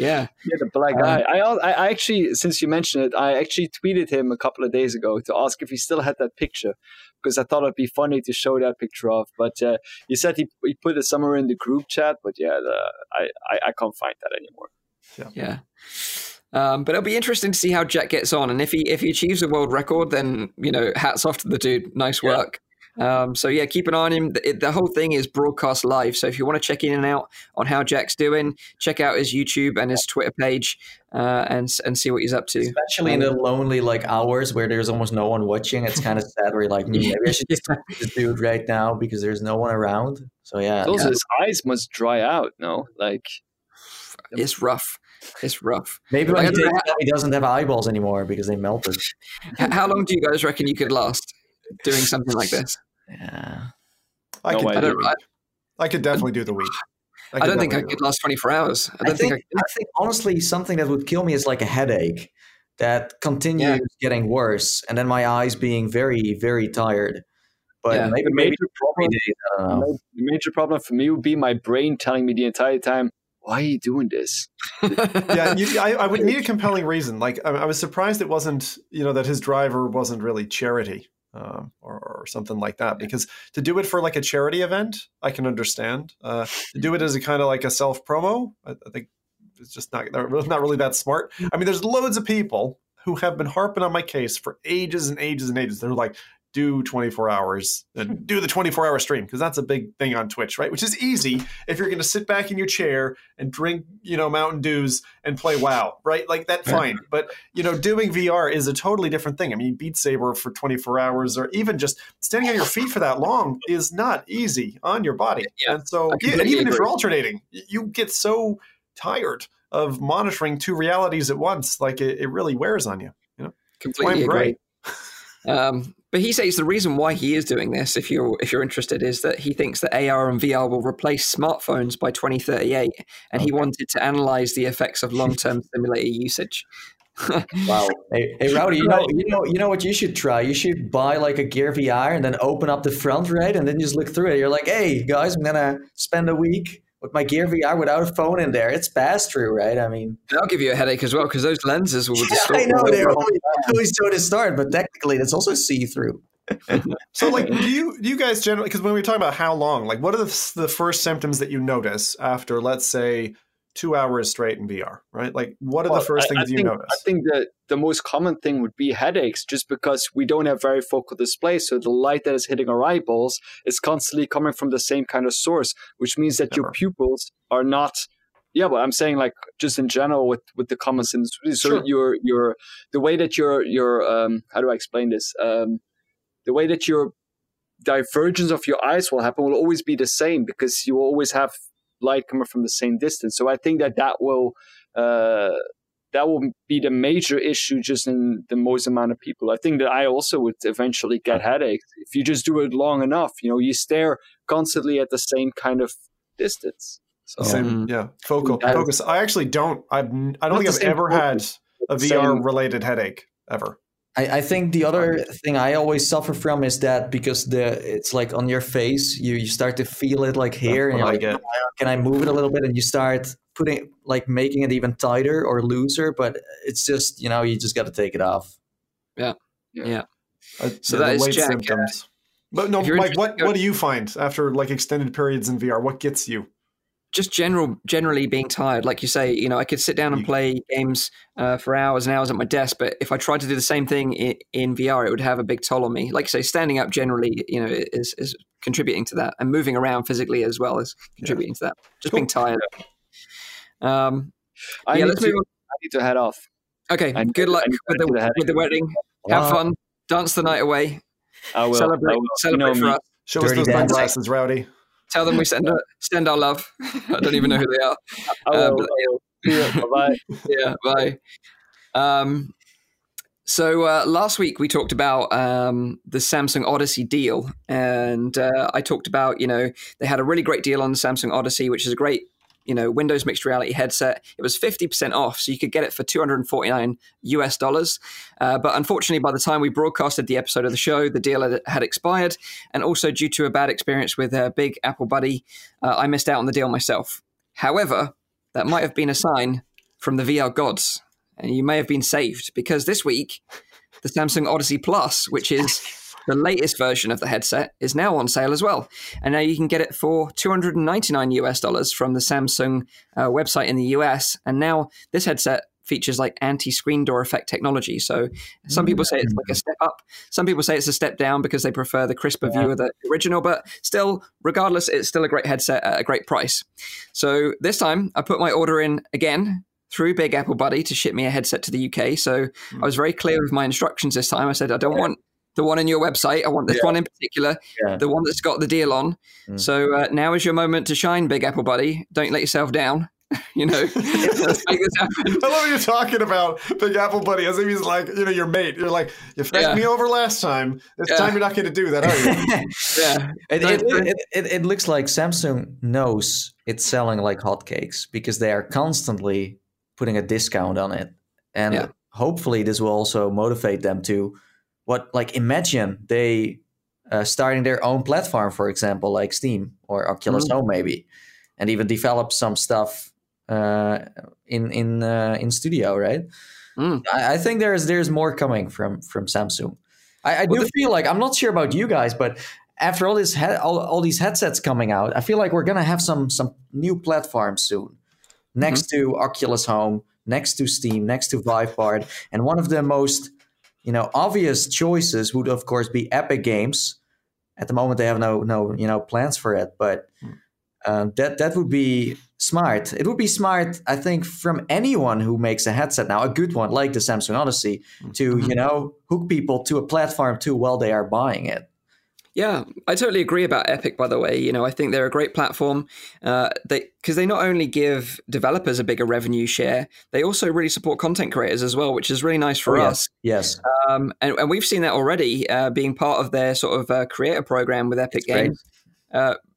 yeah. Yeah, the black Um, eye. I, I I actually, since you mentioned it, I actually tweeted him a couple of days ago to ask if he still had that picture because I thought it'd be funny to show that picture off. But uh, he said he, he put it somewhere in the group chat. But yeah, the, I, I I can't find that anymore. Yeah. Um, but it'll be interesting to see how Jak gets on, and if he if he achieves a world record, then you know, hats off to the dude. Nice Yeah. work. Um, so yeah, keep an eye on him. The, the whole thing is broadcast live. So if you want to check in and out on how Jak's doing, check out his YouTube and his Twitter page, uh, and and see what he's up to. Especially in the lonely like hours where there's almost no one watching, it's kind of sad. Where you're like, "Hmm, maybe I should just talk to this dude right now because there's no one around. So yeah, also, his eyes must dry out. No, like It's rough. It's rough. maybe when I he don't know takes them, he doesn't have eyeballs anymore because they melted. How long do you guys reckon you could last doing something like this? Yeah, I No could, idea. do the. I could definitely do the week. I, don't think I could last twenty four hours. I I don't think, think, I I think honestly something that would kill me is like a headache that continues Yeah. getting worse, and then my eyes being very very tired. But Yeah. maybe the major three problem. days, I. The major problem for me would be my brain telling me the entire time, "Why are you doing this?" yeah, you, I, I would need a compelling reason. Like, I, I was surprised it wasn't, you know, that his driver wasn't really charity um, or, or something like that. Because to do it for like a charity event, I can understand. Uh, to do it as a kind of like a self promo, I, I think it's just not not really that smart. I mean, there's loads of people who have been harping on my case for ages and ages and ages. They're like, do 24 hours and do the 24 hour stream because that's a big thing on Twitch, right? Which is easy if you're going to sit back in your chair and drink, you know, Mountain Dews and play WoW, right? Like that, fine. But you know, doing VR is a totally different thing. I mean, Beat Saber for 24 hours, or even just standing on your feet for that long, is not easy on your body. Yeah, and so, yeah, and completely even if you're alternating, you get so tired of monitoring two realities at once. Like it, it really wears on you. Why completely I'm agree. Um, but he says the reason why he is doing this, if you're if you're interested, is that he thinks that AR and VR will replace smartphones by 2038, and he wanted to analyze the effects of long-term simulator usage. Wow. Hey, hey Rowdy, you know, you know, you know what you should try? You should buy like a Gear VR and then open up the front, right? And then just look through it. You're like, hey guys, I'm gonna spend a week with my Gear VR without a phone in there. It's pass through, right? I mean, That'll give you a headache as well because those lenses will distort. I know they're always, always so to start, but technically it's also see through. So, like, do you do you guys generally? Because when we talk about how long, like, what are the, the first symptoms that you notice after, let's say, two hours straight in VR? Right? Like, what are Well, the first I- I things you think, notice? I think that the most common thing would be headaches, just because we don't have very focal display. So the light that is hitting our eyeballs is constantly coming from the same kind of source, which means that your pupils are not. Yeah, but I'm saying like just in general with with the common sense. So Sure. your your the way that your your um how do I explain this um the way that your divergence of your eyes will happen will always be the same because you will always have light coming from the same distance. So I think that that will uh, that will be the major issue just in the most amount of people. I think that I also would eventually get headaches if you just do it long enough. You know, you stare constantly at the same kind of distance. So Same, yeah. Focal That is- focus. I actually don't. I've. I don't think I've same ever had a VR same- related headache ever. I, I think the other thing I always suffer from is that because the it's like on your face, you, you start to feel it like here, and you're I like, get. can I move it a little bit? And you start putting like making it even tighter or looser, but it's just you know you just got to take it off. Yeah, So yeah, that the is late Jack, uh, symptoms. but no, Mike. What what do you find after like extended periods in VR? What gets you? Just general generally being tired like you say you know i could sit down and play games uh, for hours and hours at my desk but if i tried to do the same thing in, in, vr it would have a big toll on me like you say standing up generally you know is, is contributing to that and moving around physically as well is contributing yeah. to that just cool. being tired um I yeah let's to, move on. i need to head off okay good luck with the, with the wedding have fun dance the night away I will. Celebrate, I will. celebrate you know for me. us. Show Dirty us those sunglasses, Rowdy. Tell them we send our, send our love. I don't even know who they are. I will. Uh, bye. yeah, bye. Um, so uh, last week we talked about um, the Samsung Odyssey deal, and uh, I talked about you know they had a really great deal on the Samsung Odyssey, which is a great you know Windows mixed reality headset. It was fifty percent off, so you could get it for two hundred and forty nine US dollars. Uh, but unfortunately, by the time we broadcasted the episode of the show, the deal had, had expired, and also due to a bad experience with a big Apple buddy, uh, I missed out on the deal myself. However, that might have been a sign from the VR gods, and you may have been saved because this week the Samsung Odyssey Plus, which is the latest version of the headset is now on sale as well, and now you can get it for 299 US dollars from the Samsung uh, website in the US. And now this headset features like anti-screen door effect technology. So some people say it's like a step up. Some people say it's a step down because they prefer the crisper yeah. view of the original. But still, regardless, it's still a great headset at a great price. So this time, I put my order in again through Big Apple Buddy to ship me a headset to the UK. So I was very clear with my instructions this time. I said I don't want the one on your website. I want this yeah. one in particular, yeah. the one that's got the deal on. Mm. So uh, now is your moment to shine, Big Apple Buddy. Don't let yourself down. you know, let's make this happen. I love you talking about Big Apple Buddy as if he's like, you know, your mate. You're like, you fucked yeah. me over last time. This time you're not going to do that, are you? yeah. It, it, it, it, looks like Samsung knows it's selling like hotcakes because they are constantly putting a discount on it. And hopefully this will also motivate them to what like imagine they uh, starting their own platform, for example, like Steam or Oculus mm. Home, maybe, and even develop some stuff uh, in in uh, in studio, right? Mm. I, I, think there's there's more coming from from Samsung. I, I do feel like I'm not sure about you guys, but after all this he- all, all these headsets coming out, I feel like we're gonna have some some new platforms soon, next mm-hmm. to Oculus Home, next to Steam, next to Viveport, and one of the most you know, obvious choices would of course be Epic Games. At the moment, they have no no you know plans for it, but hmm. um, that that would be smart. It would be smart, I think, from anyone who makes a headset now, a good one like the Samsung Odyssey, to hmm. you know hook people to a platform too while they are buying it. Yeah, I totally agree about Epic. By the way, you know, I think they're a great platform. Uh, they because they not only give developers a bigger revenue share, they also really support content creators as well, which is really nice for oh, us. Yes, um, and, and we've seen that already uh, being part of their sort of uh, creator program with Epic Games.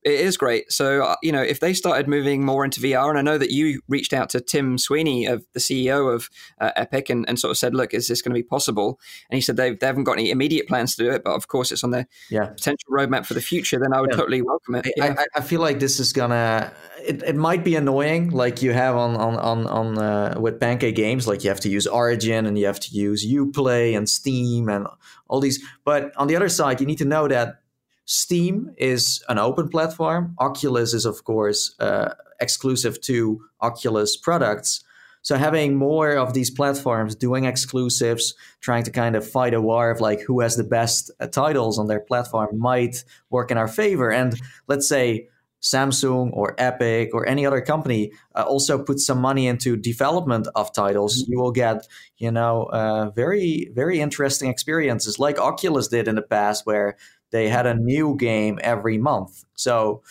It is great. So, uh, you know, if they started moving more into VR, and I know that you reached out to Tim Sweeney, of the CEO of uh, Epic, and, and, sort of said, look, is this going to be possible? And he said they, they haven't got any immediate plans to do it, but of course it's on their yeah. potential roadmap for the future, then I would yeah. totally welcome it. Yeah. I, I, feel like this is going to, it, it might be annoying, like you have on, on, on, on uh, with Pancake Games, like you have to use Origin and you have to use Uplay and Steam and all these. But on the other side, you need to know that Steam is an open platform. Oculus is, of course, uh, exclusive to Oculus products. So having more of these platforms doing exclusives, trying to kind of fight a war of like who has the best uh, titles on their platform might work in our favor. And let's say Samsung or Epic or any other company uh, also put some money into development of titles, mm-hmm. you will get, you know, uh, very, very interesting experiences like Oculus did in the past, where they had a new game every month. So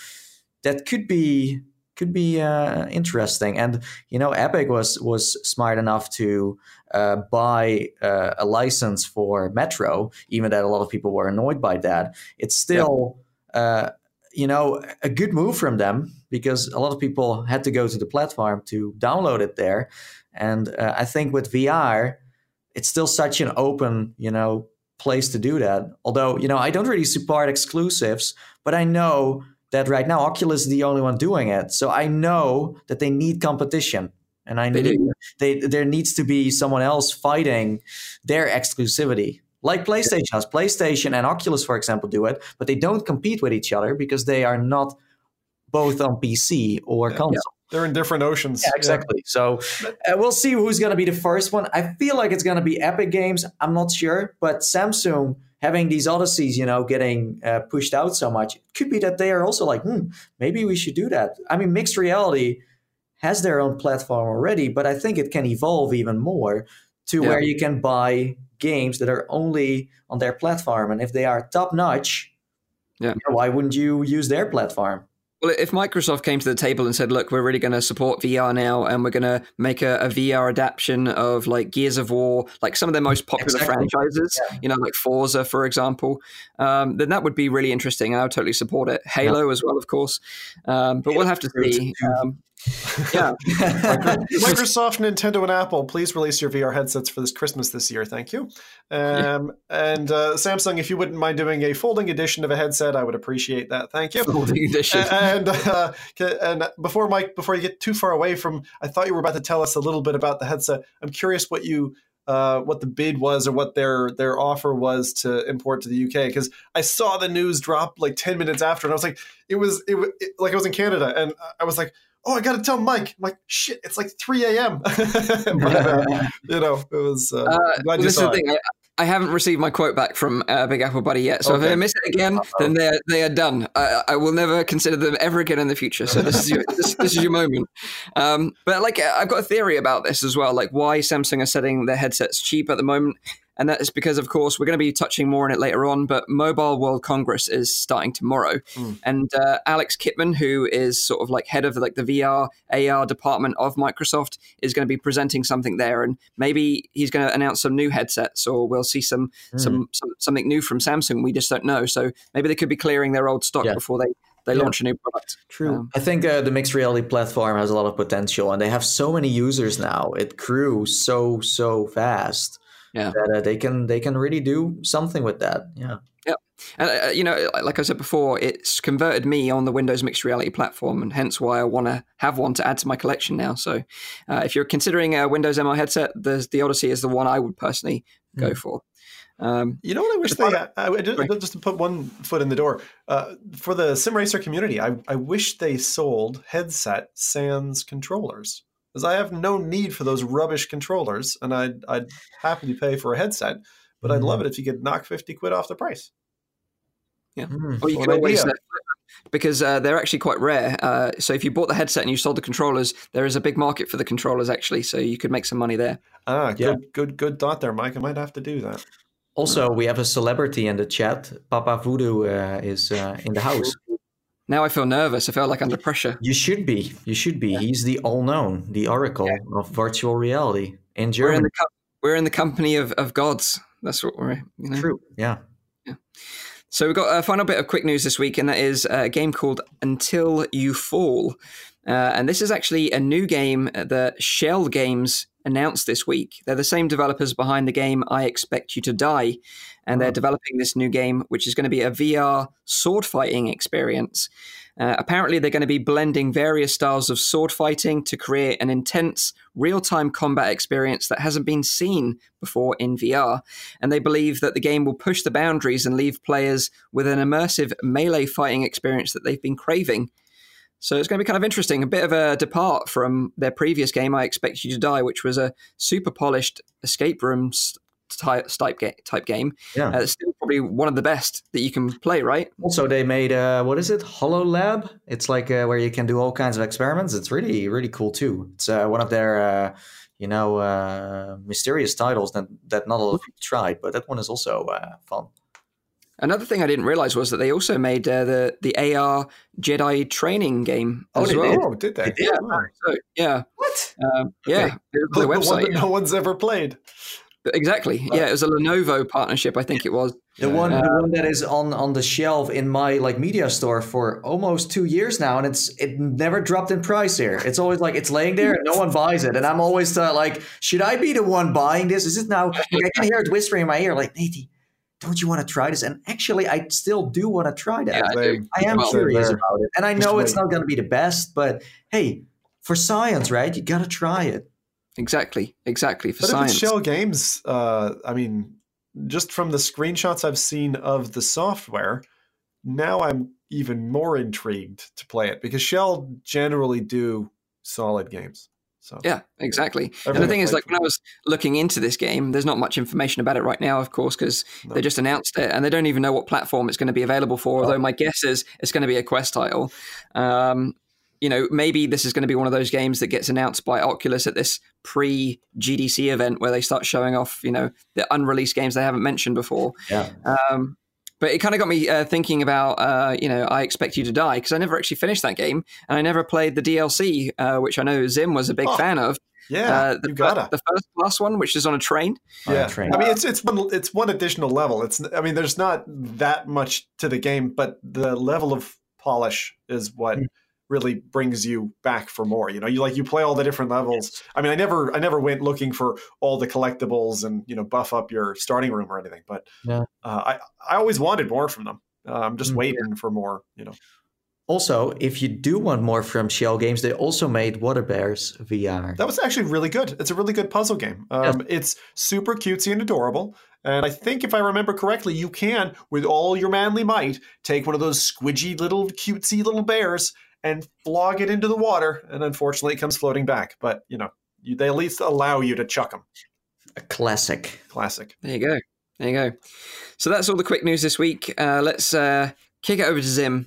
that could be could be uh, interesting. And you know, Epic was was smart enough to uh, buy uh, a license for Metro, even that a lot of people were annoyed by that. It's still. Yeah. You know, a good move from them because a lot of people had to go to the platform to download it there, and uh, I think with VR, it's still such an open, you know, place to do that. Although, you know, I don't really support exclusives, but I know that right now Oculus is the only one doing it. So I know that they need competition. And I they need they, there needs to be someone else fighting their exclusivity. Like PlayStation has. PlayStation and Oculus, for example, do it, but they don't compete with each other because they are not both on PC or Yeah. They're in different oceans. Yeah, exactly. So uh, we'll see who's going to be the first one. I feel like it's going to be Epic Games. I'm not sure, but Samsung having these Odysseys, you know, getting uh, pushed out so much, it could be that they are also like, hmm, maybe we should do that. I mean, mixed reality has their own platform already, but I think it can evolve even more to Yeah. where you can buy games that are only on their platform, and if they are top notch, Yeah. why wouldn't you use their platform? Well, if Microsoft came to the table and said, "Look, we're really going to support VR now, and we're going to make a, a VR adaptation of like Gears of War, like some of their most popular Exactly. franchises, Yeah. you know, like Forza, for example," um, then that would be really interesting, and I would totally support it. Halo as well, of course, um, but we'll have to see. Um, yeah, Microsoft, Nintendo, and Apple, please release your VR headsets for this Christmas this year. Thank you. Um, And uh, Samsung, if you wouldn't mind doing a folding edition of a headset, I would appreciate that. Thank you. folding edition. and uh, and before Mike, before you get too far away from, I thought you were about to tell us a little bit about the headset. I'm curious what you. Uh, what the bid was or what their their offer was to import to the UK because I saw the news drop like ten minutes after and I was like it was it, it like I was in Canada and I was like oh I got to tell Mike I'm like shit it's like three a.m. Uh, you know it was uh, Uh, I'm glad you this saw the it. thing. I, I haven't received my quote back from uh, Big Apple Buddy yet. So if Okay. I miss it again, then they are, they are done. I, I will never consider them ever again in the future. So this is your, this, this is your moment. Um, but like I've got a theory about this as well. Like why Samsung are setting their headsets cheap at the moment. And that is because, of course, we're going to be touching more on it later on. But Mobile World Congress is starting tomorrow, Mm. and uh, Alex Kipman, who is sort of like head of like the VR AR department of Microsoft, is going to be presenting something there, and maybe he's going to announce some new headsets, or we'll see some, Hmm. some some something new from Samsung. We just don't know. So maybe they could be clearing their old stock Yeah. before they they Yeah. launch a new product. True. Um, I think uh, the mixed reality platform has a lot of potential, and they have so many users now. It grew so so fast Yeah. that uh, they can they can really do something with that. Yeah. Yeah. And uh, you know, like I said before, it's converted me on the Windows mixed reality platform, and hence why I want to have one to add to my collection now. So, uh, if you're considering a Windows MR headset, the the Odyssey is the one I would personally go Mm. for. Um, You know what I wish The they product- I, I just, just to put one foot in the door uh, for the sim racer community. I, I wish they sold headset sans controllers because I have no need for those rubbish controllers, and I'd I'd happily pay for a headset, but I'd Mm-hmm. love it if you could knock fifty quid off the price. Mm. or you What can always uh, because uh, they're actually quite rare. Uh, so if you bought the headset and you sold the controllers, there is a big market for the controllers actually. So you could make some money there. Ah, Yeah. good good good thought there, Mike. I might have to do that. Also, we have a celebrity in the chat. Papa Voodoo uh, is uh, in the house. Now I feel nervous. I feel like under pressure. You should be. You should be. He's the all-known, the oracle of virtual reality in We're in the co- we're in the company of, of gods. That's what we're. You know? True. Yeah. So we've got a final bit of quick news this week, and that is a game called Until You Fall. Uh, and this is actually a new game that Schell Games announced this week. They're the same developers behind the game I Expect You to Die. And they're developing this new game, which is going to be a VR sword fighting experience. Uh, apparently, they're going to be blending various styles of sword fighting to create an intense, real time combat experience that hasn't been seen before in VR. And they believe that the game will push the boundaries and leave players with an immersive melee fighting experience that they've been craving. So it's going to be kind of interesting, a bit of a depart from their previous game, I Expect You to Die, which was a super polished escape room type, type, type game. Yeah. Uh, it's still probably one of the best that you can play, right? Also, they made uh, what is it? HoloLAB. It's like uh, where you can do all kinds of experiments. It's really, really cool too. It's uh, one of their, uh, you know, uh, mysterious titles that that not a lot of people tried, but that one is also uh, fun. Another thing I didn't realize was that they also made uh, the the AR Jedi training game Oh, as they well. did? Oh, did they? Yeah. Oh. So, yeah, What? um, yeah, it was The, on the the one website. that no one's ever played. Exactly. Yeah, it was a Lenovo partnership, I think it was. The Yeah. one, the one that is on on the shelf in my like media store for almost two years now, and it's it never dropped in price here. It's always like it's laying there and no one buys it, and I'm always uh, like, should I be the one buying this? Is it now? Like, I can hear it whispering in my ear, like, Nate, don't you want to try this? And actually, I still do want to try that. Yeah, I I am Well, curious there. about it, and I know it's not going to be the best, but hey, for science, right? You got to try it. Exactly. Exactly. For But if science. it's Schell Games, uh, I mean, just from the screenshots I've seen of the software, now I'm even more intrigued to play it because Schell generally do solid games. So Yeah, exactly. and the thing is, like when I was looking into this game, there's not much information about it right now, of course, because No. they just announced it and they don't even know what platform it's going to be available for. Although my guess is it's going to be a Quest title. Um, you know, maybe this is going to be one of those games that gets announced by Oculus at this pre GDC event where they start showing off, you know, the unreleased games they haven't mentioned before. Yeah. Um, but it kind of got me uh, thinking about, uh, you know, I Expect You to Die because I never actually finished that game and I never played the DLC, uh, which I know Zim was a big Oh, fan of. yeah, Uh, the, you gotta. the first last plus one, which is on a train. on a yeah, train. I mean it's it's one it's one additional level. It's I mean there's not that much to the game, but the level of polish is what Mm. Really brings you back for more. You know, you like you play all the different levels. I mean, I never I never went looking for all the collectibles and you know buff up your starting room or anything, but Yeah. uh, I I always wanted more from them. Uh, I'm just Mm. waiting for more. You know, Also, if you do want more from Schell Games, they also made Water Bears VR. that was actually really good. It's a really good puzzle game. Um, It's super cutesy and adorable. And I think if I remember correctly, you can, with all your manly might, take one of those squidgy little cutesy little bears and flog it into the water. And unfortunately, it comes floating back. But, you know, you, they at least allow you to chuck them. A classic. Classic. There you go. There you go. So that's all the quick news this week. Uh, let's uh, kick it over to Zim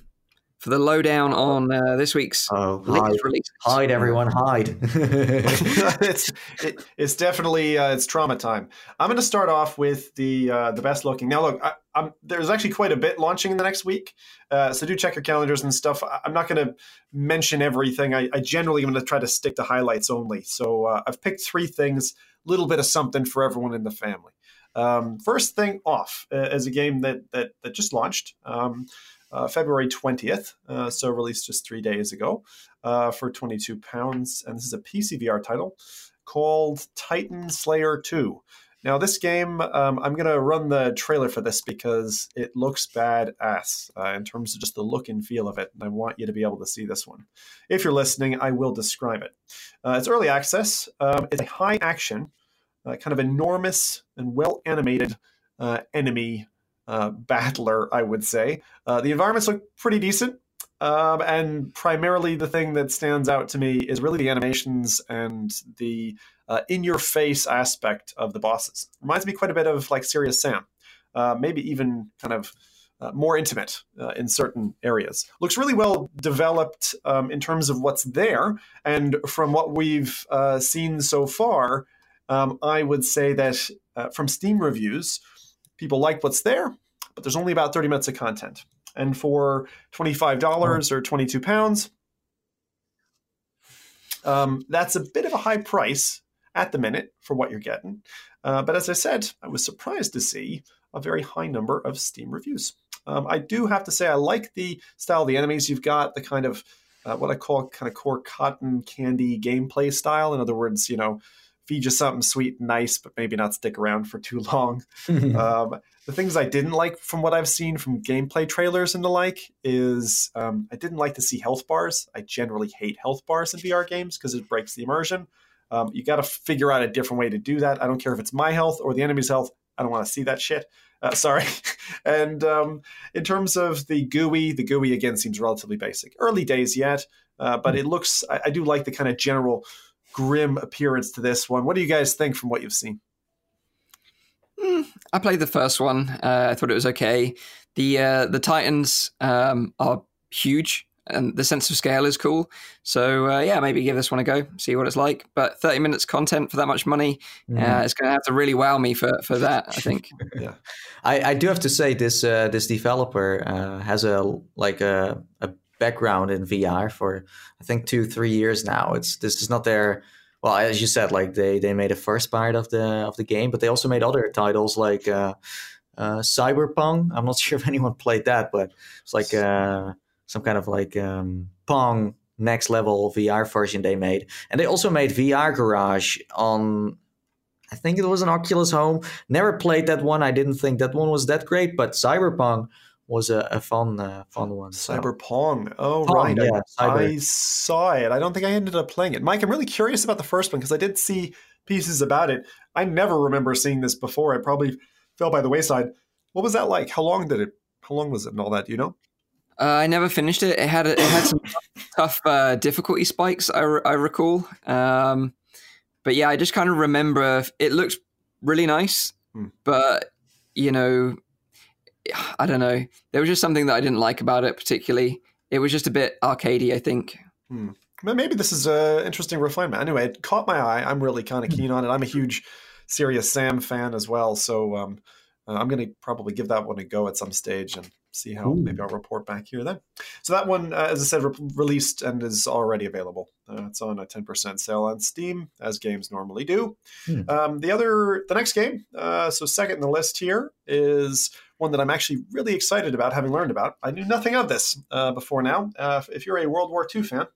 for the lowdown on uh, this week's Oh, hide, latest release. hide everyone, hide. it's it, it's definitely uh, it's trauma time. I'm going to start off with the uh, the best looking. Now, look, I, I'm, there's actually quite a bit launching in the next week, uh, so do check your calendars and stuff. I, I'm not going to mention everything. I, I generally am going to try to stick to highlights only. So uh, I've picked three things, a little bit of something for everyone in the family. Um, first thing off uh, is a game that that that just launched. Um, uh, February 20th, uh, so released just three days ago uh, for 22 pounds. And this is a PC VR title called Titan Slayer 2. Now, this game, um, I'm going to run the trailer for this because it looks badass uh, in terms of just the look and feel of it. And I want you to be able to see this one. If you're listening, I will describe it. Uh, it's early access, um, it's a high action, uh, kind of enormous and well animated uh, enemy uh, battler, I would say. Uh, the environments look pretty decent. Um, and primarily, the thing that stands out to me is really the animations and the uh, in-your-face aspect of the bosses. Reminds me quite a bit of like Serious Sam, uh, maybe even kind of uh, more intimate uh, in certain areas. Looks really well developed um, in terms of what's there, and from what we've uh, seen so far, um, I would say that uh, from Steam reviews, people like what's there, but there's only about 30 minutes of content. And for $25 or 22 pounds, um, that's a bit of a high price at the minute for what you're getting. Uh, but as I said, I was surprised to see a very high number of Steam reviews. Um, I do have to say, I like the style of the enemies you've got, the kind of uh, what I call kind of core cotton candy gameplay style. In other words, you know, feed you something sweet and nice, but maybe not stick around for too long. um, the things I didn't like from what I've seen from gameplay trailers and the like is um, I didn't like to see health bars. I generally hate health bars in VR games because it breaks the immersion. Um, you got to figure out a different way to do that. I don't care if it's my health or the enemy's health. I don't want to see that shit. Uh, sorry. and um, in terms of the GUI, the GUI again seems relatively basic. Early days yet, uh, but it looks. I, I do like the kind of general grim appearance to this one. What do you guys think from what you've seen? I played the first one. Uh, I thought it was okay. The uh, the Titans um, are huge, and the sense of scale is cool. So uh, yeah, maybe give this one a go, see what it's like. But thirty minutes content for that much money, uh, it's going to have to really wow me for for that. I think. I, I do have to say this uh, this developer uh, has a like a, a background in VR for I think two three years now. It's this is not their well as you said like they they made a first part of the of the game, but they also made other titles like uh, uh, Cyberpunk. I'm not sure if anyone played that, but it's like uh, some kind of like um, Pong next level VR version they made, and they also made VR Garage on I think it was an Oculus Home. Never played that one. I didn't think that one was that great, but Cyberpunk was a, a fun uh, fun one. so. Cyberpong. Oh, Pong, right. Yeah, Cyber. I saw it. I don't think I ended up playing it. Mike, I'm really curious about the first one because I did see pieces about it. I never remember seeing this before. It probably fell by the wayside. What was that like? How long did it? How long was it and all that? Do you know? Uh, I never finished it. It had it had some tough uh, difficulty spikes. I, re- I recall. Um, but yeah, I just kind of remember it looked really nice, Hmm. but you know, I don't know. There was just something that I didn't like about it particularly. It was just a bit arcadey. I think. Well, maybe this is an interesting refinement. Anyway, it caught my eye. I'm really kind of keen on it. I'm a huge Serious Sam fan as well, so um, uh, I'm going to probably give that one a go at some stage and see how. Ooh. Maybe I'll report back here then. So that one, uh, as I said, re- released and is already available. Uh, it's on a 10% sale on Steam, as games normally do. Hmm. Um, the other, the next game, uh, so second in the list here is one that I'm actually really excited about, having learned about. I knew nothing of this uh, before now. Uh, if you're a World War II fan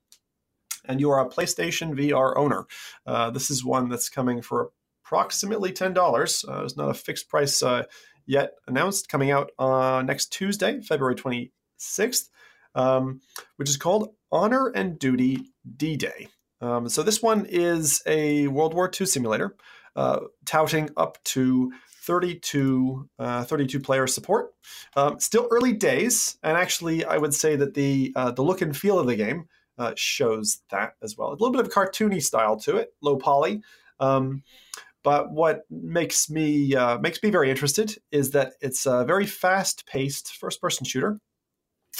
and you are a PlayStation VR owner, uh, this is one that's coming for approximately ten dollars. Uh, it's not a fixed price uh, yet announced. Coming out uh, next Tuesday, February twenty sixth, um, which is called Honor and Duty D Day. Um, so this one is a World War II simulator, uh, touting up to 32, uh, 32 player support. Um, still early days, and actually, I would say that the uh, the look and feel of the game shows that as well. A little bit of a cartoony style to it, low poly. Um, but what makes me uh, makes me very interested is that it's a very fast paced first person shooter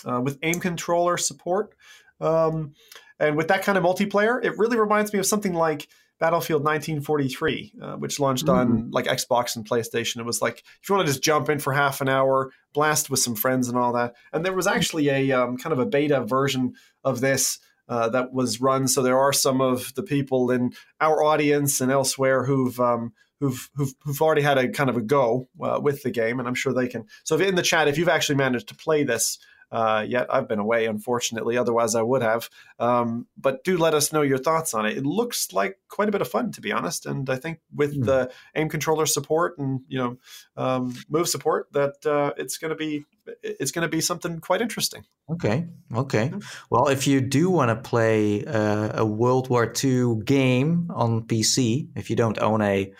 uh, with aim controller support. Um, and with that kind of multiplayer, it really reminds me of something like Battlefield 1943, uh, which launched on like Xbox and PlayStation. It was like if you want to just jump in for half an hour, blast with some friends and all that. And there was actually a um, kind of a beta version of this uh, that was run. So there are some of the people in our audience and elsewhere who've um, who've, who've who've already had a kind of a go uh, with the game, and I'm sure they can. So if in the chat, if you've actually managed to play this. Uh, yet I've been away, unfortunately. Otherwise, I would have. Um, but do let us know your thoughts on it. It looks like quite a bit of fun, to be honest. And I think with Hmm. the aim controller support and you know um, move support, that uh, it's going to be it's going to be something quite interesting. Okay. Okay. Well, if you do want to play uh, a World War II game on PC, if you don't own a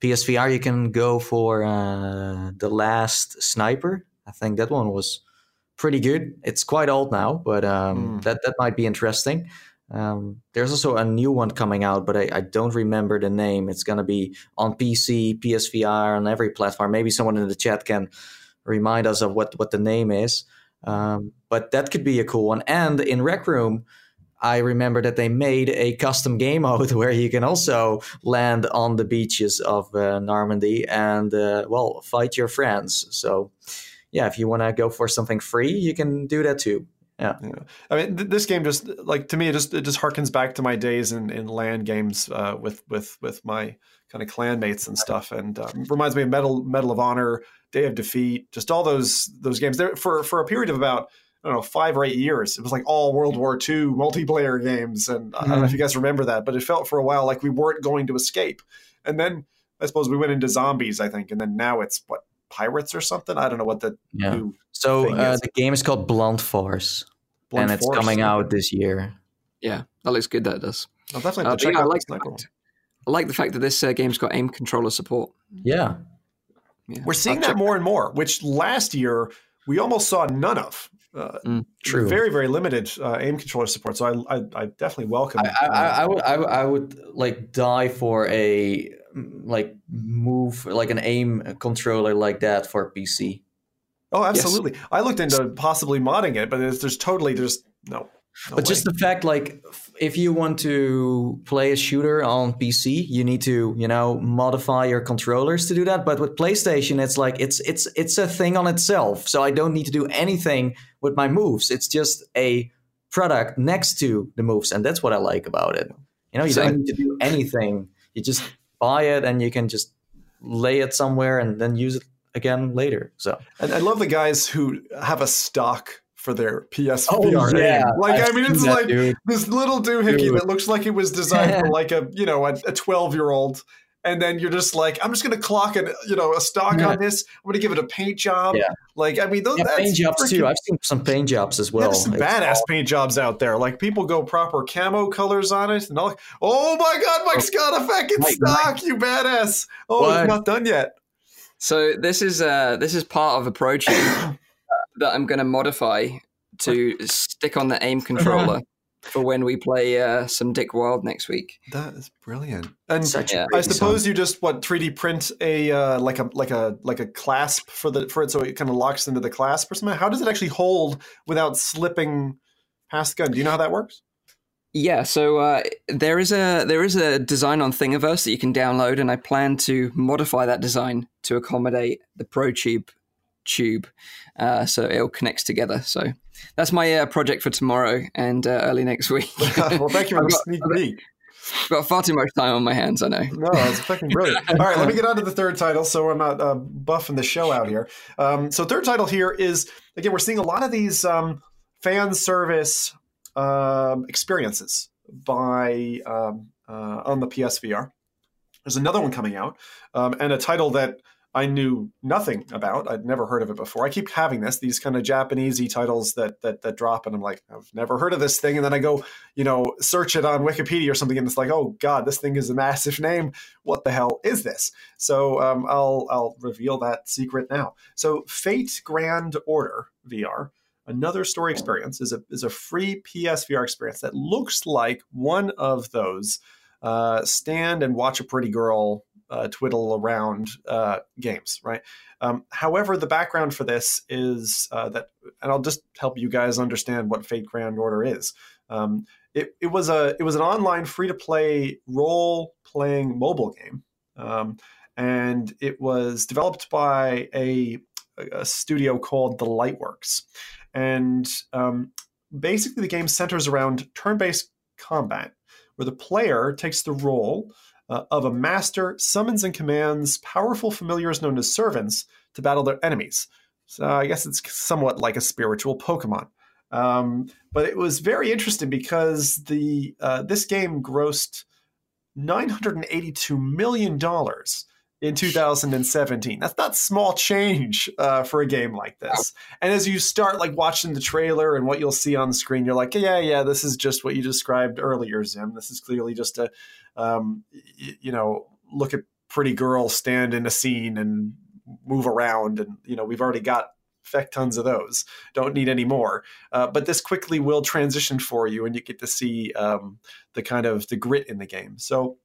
PSVR, you can go for uh, the Last Sniper. I think that one was pretty good. It's quite old now, but um, Mm. that that might be interesting. Um, there's also a new one coming out, but I, I don't remember the name. It's gonna be on PC, PSVR, on every platform. Maybe someone in the chat can remind us of what what the name is. Um, but that could be a cool one. And in Rec Room, I remember that they made a custom game mode where you can also land on the beaches of uh, Normandy and uh, well fight your friends. So yeah, if you want to go for something free, you can do that too. Yeah. I mean, th- this game just like to me, it just it just harkens back to my days in in land games uh, with with with my kind of clan mates and stuff, and um, reminds me of Medal Medal of Honor, Day of Defeat, just all those those games. There for for a period of about I don't know five or eight years, it was like all World War II multiplayer games, and I don't know if you guys remember that, but it felt for a while like we weren't going to escape, and then I suppose we went into zombies, I think, and then now it's what pirates or something. I don't know what the Yeah. new So Thing uh, is- the game is called Blunt Force, Blunt and it's Force- coming out this year. Yeah, that looks good. That does. I'll definitely Uh, have but to check yeah, I like the the one. fact, I like the fact that this uh, game's got aim controller support. Yeah. Yeah. We're seeing I'll that check- more and more, which last year we almost saw none of. Uh, Mm, true. Very, very limited uh, aim controller support. So I, I, I definitely welcome. I, I, I would I, would- I would like die for a like move like an aim controller like that for PC. oh, absolutely. I looked into possibly modding it, but there's, there's totally there's no. no but just the fact like if you want to play a shooter on PC, you need to you know modify your controllers to do that. But with PlayStation, it's like it's it's it's a thing on itself. So I don't need to do anything with my moves. It's just a product next to the moves, and that's what I like about it. You know, you So- don't need to do anything. You just buy it, and you can just lay it somewhere, and then use it again later. So and I love the guys who have a stock for their PSVR. Oh, yeah. Like I've I mean, it's like dude. this little doohickey Dude. that looks like it was designed for like a you know a 12 year old and then you're just like i'm just going to clock it you know a stock Yeah. on this i'm going to give it a paint job Yeah. like i mean those yeah, that's paint jobs freaking- too. I've seen some paint jobs as yeah, well. there's some It's badass all- paint jobs out there. Like people go proper camo colors on it, and all. Oh my God, Mike's got a fucking Mike, stock, you badass! Oh, What? it's not done yet. So this is uh, this is part of a project uh, that I'm going to modify to stick on the aim controller for when we play uh, some Dick Wilde next week. That is brilliant. And Such Yeah. I suppose design. you just what 3D print a uh, like a like a like a clasp for the for it so it kind of locks into the clasp or something. How does it actually hold without slipping past the gun? Do you know how that works? Yeah, so uh, there is a there is a design on Thingiverse that you can download, and I plan to modify that design to accommodate the ProTube tube, uh, so it all connects together. So that's my uh, project for tomorrow and uh, early next week. well, thank you for I've the got- sneak I've got- peek. far too much time on my hands. I know. No, that's fucking brilliant. All right, let me get on to the third title so I'm not uh, buffing the show out here. Um, so, third title here is again, we're seeing a lot of these um, fan service um, experiences by um, uh, on the PSVR. There's another one coming out, um, and a title that I knew nothing about. I'd never heard of it before. I keep having this these kind of Japanesey titles that that that drop, and I'm like, I've never heard of this thing. And then I go, you know, search it on Wikipedia or something, and it's like, oh god, this thing is a massive name. What the hell is this? So um, I'll I'll reveal that secret now. So Fate Grand Order VR, another story experience, is a is a free PSVR experience that looks like one of those uh, stand and watch a pretty girl uh, twiddle around uh, games, right? Um, however, the background for this is uh, that, and I'll just help you guys understand what Fate Grand Order is. Um, it, it was a it was an online free to play role playing mobile game, um, and it was developed by a, a studio called Delightworks, and um, basically the game centers around turn based combat, where the player takes the role uh, of a master, summons and commands powerful familiars known as servants to battle their enemies. So I guess it's somewhat like a spiritual Pokemon. Um, but it was very interesting because the uh, this game grossed 982 million dollars in 2017. That's not small change uh, for a game like this. And as you start like watching the trailer and what you'll see on the screen, you're like, yeah, yeah, this is just what you described earlier, Zim. This is clearly just a, um, y- you know, look at pretty girls stand in a scene and move around, and you know, we've already got feck tons of those. Don't need any more. Uh, but this quickly will transition for you, and you get to see um, the kind of the grit in the game. So.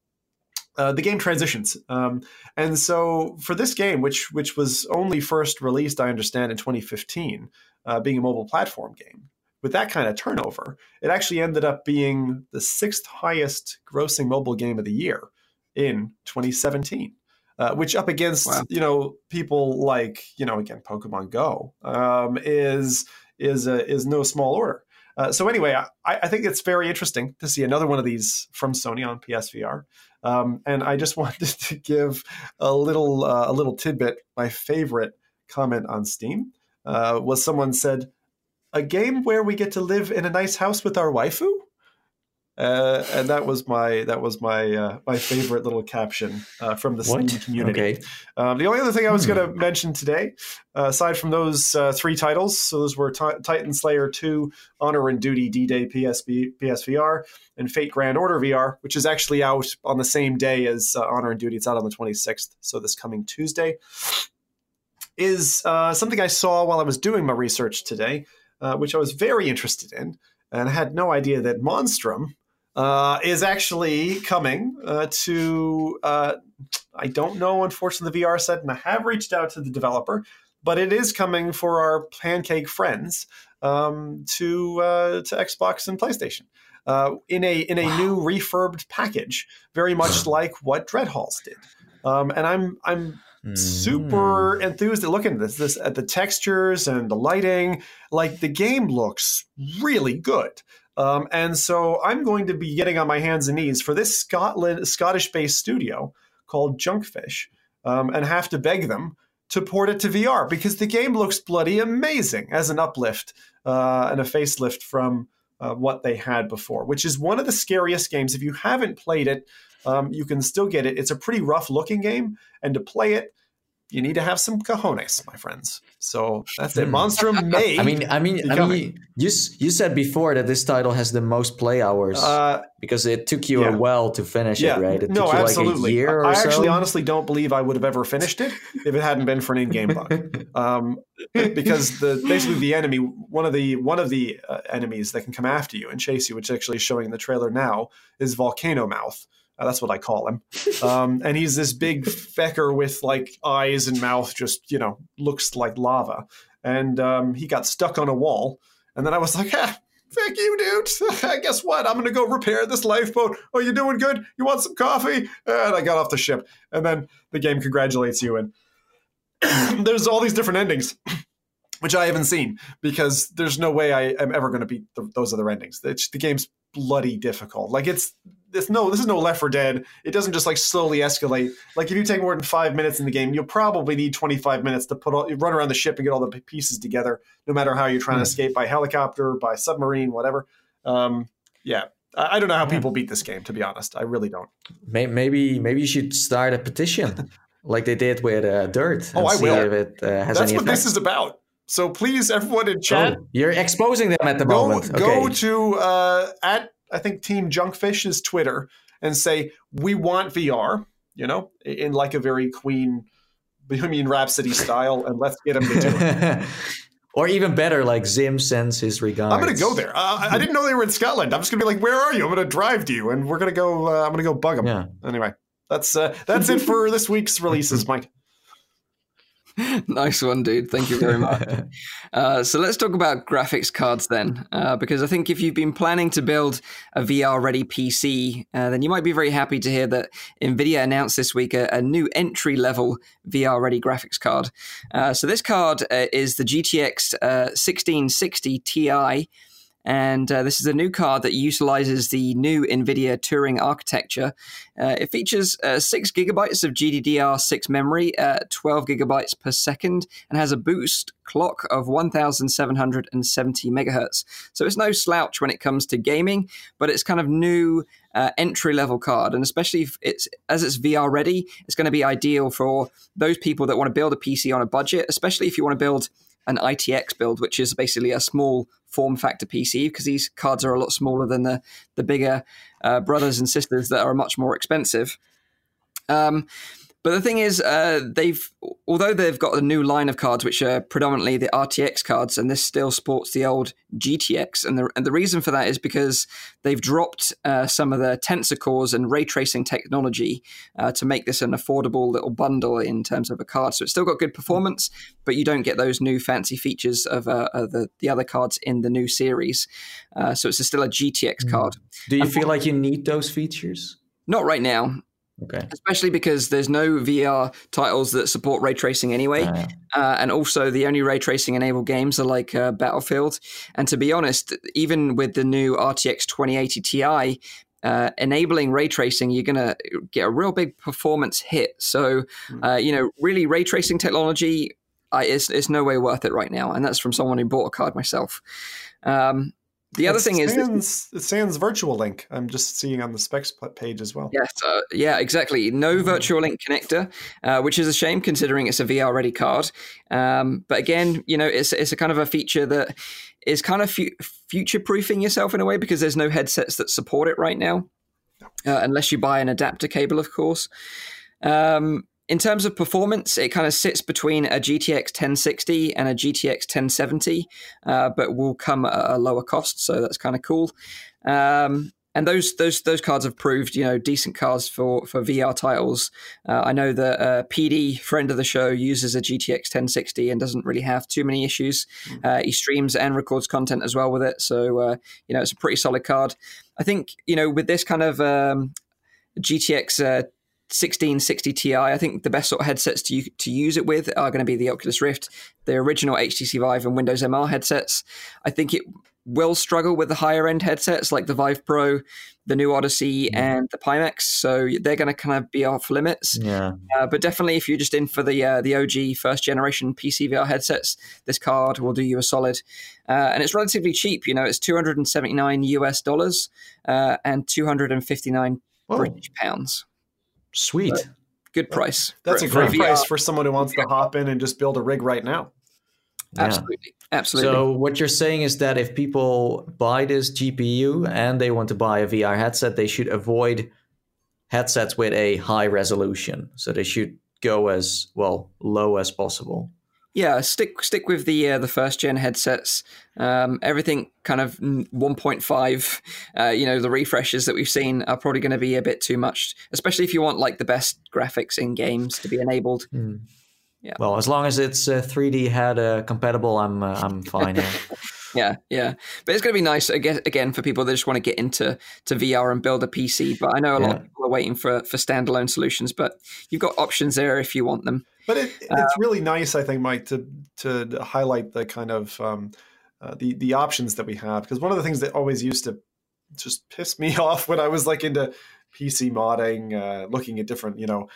Uh, the game transitions, um, and so for this game, which which was only first released, I understand, in 2015, uh, being a mobile platform game, with that kind of turnover, it actually ended up being the sixth highest grossing mobile game of the year in 2017. Uh, which up against Wow. you know people like you know again Pokemon Go um, is is a, is no small order. Uh, so anyway, I, I think it's very interesting to see another one of these from Sony on PSVR, um, and I just wanted to give a little uh, a little tidbit. My favorite comment on Steam uh, was someone said, "A game where we get to live in a nice house with our waifu." Uh, and that was my that was my uh, my favorite little caption uh, from the Steam community. Okay. Um, the only other thing I was Hmm. going to mention today, uh, aside from those uh, three titles, so those were Ti- Titan Slayer 2, Honor and Duty D Day PSV, PSVR, and Fate Grand Order VR, which is actually out on the same day as uh, Honor and Duty. It's out on the 26th, so this coming Tuesday, is uh, something I saw while I was doing my research today, uh, which I was very interested in, and I had no idea that Monstrum. Uh, is actually coming uh, to uh, I don't know, unfortunately, the VR set, and I have reached out to the developer, but it is coming for our Pancake friends um, to uh, to Xbox and PlayStation uh, in a in a new refurbed package, very much like what Dreadhalls did. Um, and I'm I'm Mm. super enthused at looking at this, this at the textures and the lighting. Like the game looks really good. Um, and so I'm going to be getting on my hands and knees for this Scotland Scottish-based studio called Junkfish, um, and have to beg them to port it to VR because the game looks bloody amazing as an uplift uh, and a facelift from uh, what they had before, which is one of the scariest games. If you haven't played it, um, you can still get it. It's a pretty rough looking game, and to play it, you need to have some cojones, my friends. So that's it. Monstrum may. I mean, I mean, I mean, you you said before that this title has the most play hours uh, because it took you yeah. a while to finish yeah. it, right? It no, took you absolutely. Like a year or I so? actually, honestly, don't believe I would have ever finished it if it hadn't been for an in-game bug. Um, because the basically the enemy, one of the one of the uh, enemies that can come after you and chase you, which actually is actually showing in the trailer now, is Volcano Mouth. Uh, that's what I call him. Um, and he's this big fecker with like eyes and mouth, just you know, looks like lava. And um, he got stuck on a wall. And then I was like, ah, thank you, dude. Guess what? I'm going to go repair this lifeboat. Oh, you doing good? You want some coffee? And I got off the ship. And then the game congratulates you. And there's all these different endings. Which I haven't seen because there's no way I am ever going to beat the, those other endings. It's, the game's bloody difficult. Like it's this no this is no Left 4 Dead. It doesn't just like slowly escalate. Like if you take more than five minutes in the game, you'll probably need 25 minutes to put all run around the ship and get all the pieces together. No matter how you're trying mm. to escape by helicopter, by submarine, whatever. Um, yeah, I, I, don't know how people beat this game. To be honest, I really don't. Maybe maybe you should start a petition like they did with uh, Dirt. oh, I will. If it uh, has That's what effect. this is about. So please, everyone in chat, oh, you're exposing them at the go, moment. Okay. Go to uh, at I think Team Junkfish's Twitter and say we want VR. You know, in like a very Queen Bohemian Rhapsody style, and let's get them to do it. or even better, like Zim sends his regards. I'm going to go there. Uh, I didn't know they were in Scotland. I'm just going to be like, "Where are you?" I'm going to drive to you, and we're going to go. Uh, I'm going to go bug them. Yeah. Anyway, that's uh, that's it for this week's releases, Mike. nice one, dude. Thank you very much. uh, so let's talk about graphics cards then, uh, because I think if you've been planning to build a VR ready PC, uh, then you might be very happy to hear that NVIDIA announced this week a, a new entry level VR ready graphics card. Uh, so this card uh, is the GTX 1660 uh, Ti. And uh, this is a new card that utilizes the new NVIDIA Turing architecture. Uh, it features uh, 6 gigabytes of GDDR6 memory at 12 gigabytes per second and has a boost clock of 1770 megahertz. So it's no slouch when it comes to gaming, but it's kind of new uh, entry level card, and especially if it's as it's VR ready, it's going to be ideal for those people that want to build a PC on a budget, especially if you want to build an ITX build, which is basically a small form factor PC because these cards are a lot smaller than the the bigger uh, brothers and sisters that are much more expensive. Um, but the thing is, uh, they've although they've got a new line of cards which are predominantly the RTX cards, and this still sports the old GTX, and the and the reason for that is because they've dropped uh, some of the tensor cores and ray tracing technology uh, to make this an affordable little bundle in terms of a card. So it's still got good performance, but you don't get those new fancy features of, uh, of the the other cards in the new series. Uh, so it's still a GTX Mm. card. Do you And- feel like you need those features? Not right now. Okay. especially because there's no VR titles that support ray tracing anyway, Uh, uh, and also the only ray tracing enabled games are like uh, Battlefield. And to be honest, even with the new RTX 2080 Ti. Uh, enabling ray tracing, you're going to get a real big performance hit. So, uh, you know, really, ray tracing technology I, it's, it's no way worth it right now. And that's from someone who bought a card myself. Um, the other It thing is, that- sans, it sans virtual link. I'm just seeing on the specs page as well. Yes, uh, yeah, exactly. No virtual link connector, uh, which is a shame considering it's a VR ready card. Um, but again, you know, it's it's a kind of a feature that is kind of fu- future proofing yourself in a way because there's no headsets that support it right now, uh, unless you buy an adapter cable, of course. Um, in terms of performance, it kind of sits between a GTX 1060 and a GTX 1070, uh, but will come at a lower cost, so that's kind of cool. Um, and those those those cards have proved, you know, decent cards for for VR titles. Uh, I know that uh, PD, friend of the show, uses a GTX 1060 and doesn't really have too many issues. Uh, he streams and records content as well with it, so uh, you know it's a pretty solid card. I think you know with this kind of um, GTX. Uh, 1660 Ti. I think the best sort of headsets to to use it with are going to be the Oculus Rift, the original HTC Vive and Windows MR headsets. I think it will struggle with the higher end headsets like the Vive Pro, the new Odyssey, and the Pimax. So they're going to kind of be off limits. yeah. Uh, but definitely, if you're just in for the uh, the OG first generation PC VR headsets, this card will do you a solid. Uh, and it's relatively cheap. You know, it's 279 US dollars uh, and 259 Whoa. British pounds. Sweet. good price. That's for- a for great VR. price for someone who wants to hop in and just build a rig right now. Yeah. Absolutely, absolutely. So what you're saying is that if people buy this GPU and they want to buy a VR headset, they should avoid headsets with a high resolution. So they should go as well low as possible. Yeah, stick stick with the uh, the first gen headsets. Um, everything kind of mm, 1.5. Uh, you know, the refreshes that we've seen are probably going to be a bit too much, especially if you want like the best graphics in games to be enabled. Yeah. Well, as long as it's uh, 3D head uh, compatible, I'm uh, I'm fine. yeah. Yeah, yeah. But it's going to be nice again, again for people that just want to get into to VR and build a PC. But I know a lot Yeah. of people are waiting for for standalone solutions. But you've got options there if you want them. But it, it's really nice, I think, Mike, to to highlight the kind of um, uh, the the options that we have because one of the things that always used to just piss me off when I was like into PC modding, uh, looking at different you know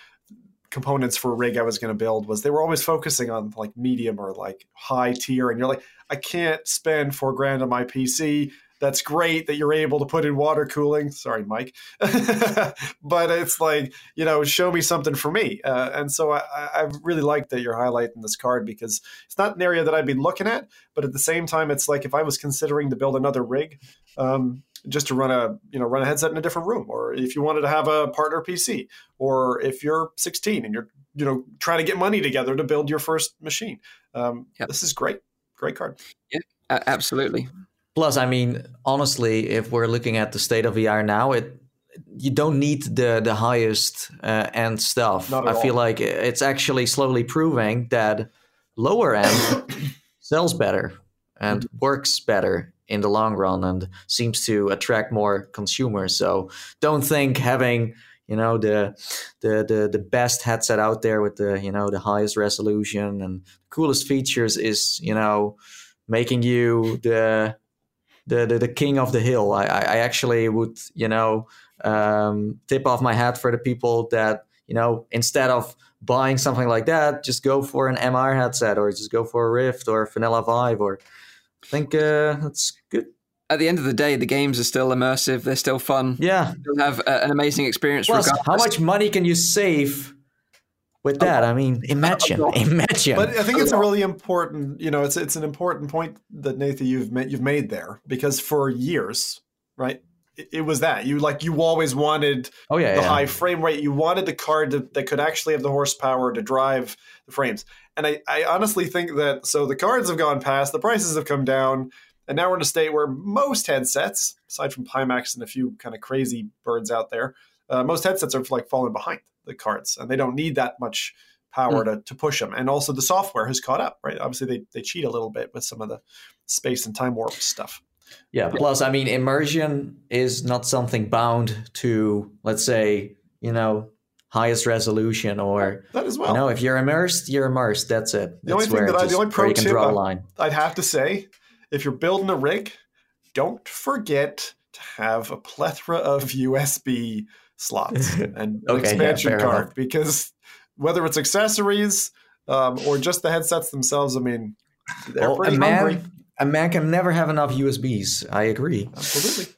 components for a rig I was going to build was they were always focusing on like medium or like high tier, and you're like, I can't spend four grand on my PC. That's great that you're able to put in water cooling. Sorry, Mike, but it's like you know, show me something for me. Uh, and so I, I really like that you're highlighting this card because it's not an area that I'd be looking at, but at the same time, it's like if I was considering to build another rig. Um, just to run a you know run a headset in a different room or if you wanted to have a partner pc or if you're 16 and you're you know trying to get money together to build your first machine um, Yep. this is great great card Uh, absolutely. Plus, I mean, honestly, if we're looking at the state of VR now, it you don't need the the highest uh, end stuff. Not I at feel all. like it's actually slowly proving that lower end sells better and Mm-hmm. works better in the long run and seems to attract more consumers. So don't think having you know the the the, the best headset out there with the you know the highest resolution and coolest features is you know making you the the the, the king of the hill. I, I I actually would you know um, tip off my hat for the people that you know instead of buying something like that, just go for an MR headset or just go for a Rift or a Vanilla Vive or I think uh, that's good. At the end of the day, the games are still immersive. They're still fun. Yeah. You'll have uh, an amazing experience. Plus, regardless. how much money can you save with that? I mean, imagine, imagine. but i think it's a really important you know it's it's an important point that nathan you've made you've made there because for years right it, it was that you like you always wanted oh yeah, the yeah. high frame rate. You wanted the card to, that could actually have the horsepower to drive the frames. And I, I honestly think that so the cards have gone past, the prices have come down, and now we're in a state where most headsets, aside from Pimax and a few kind of crazy birds out there, uh, most headsets are like falling behind the carts, and they don't need that much power hmm. to, to push them. And also the software has caught up, right? Obviously they, they cheat a little bit with some of the space and time warp stuff. Yeah. Plus, I mean, immersion is not something bound to, let's say, you know, highest resolution or That as well. you know, if you're immersed, you're immersed. That's it. The only thing that I- the only pro you can tip draw I- a line. I'd have to say, if you're building a rig, don't forget to have a plethora of USB slots and Okay, yeah, expansion fair card enough. because whether it's accessories um, or just the headsets themselves, I mean, they're Well, pretty a man, hungry. a man can never have enough USBs. I agree. Absolutely.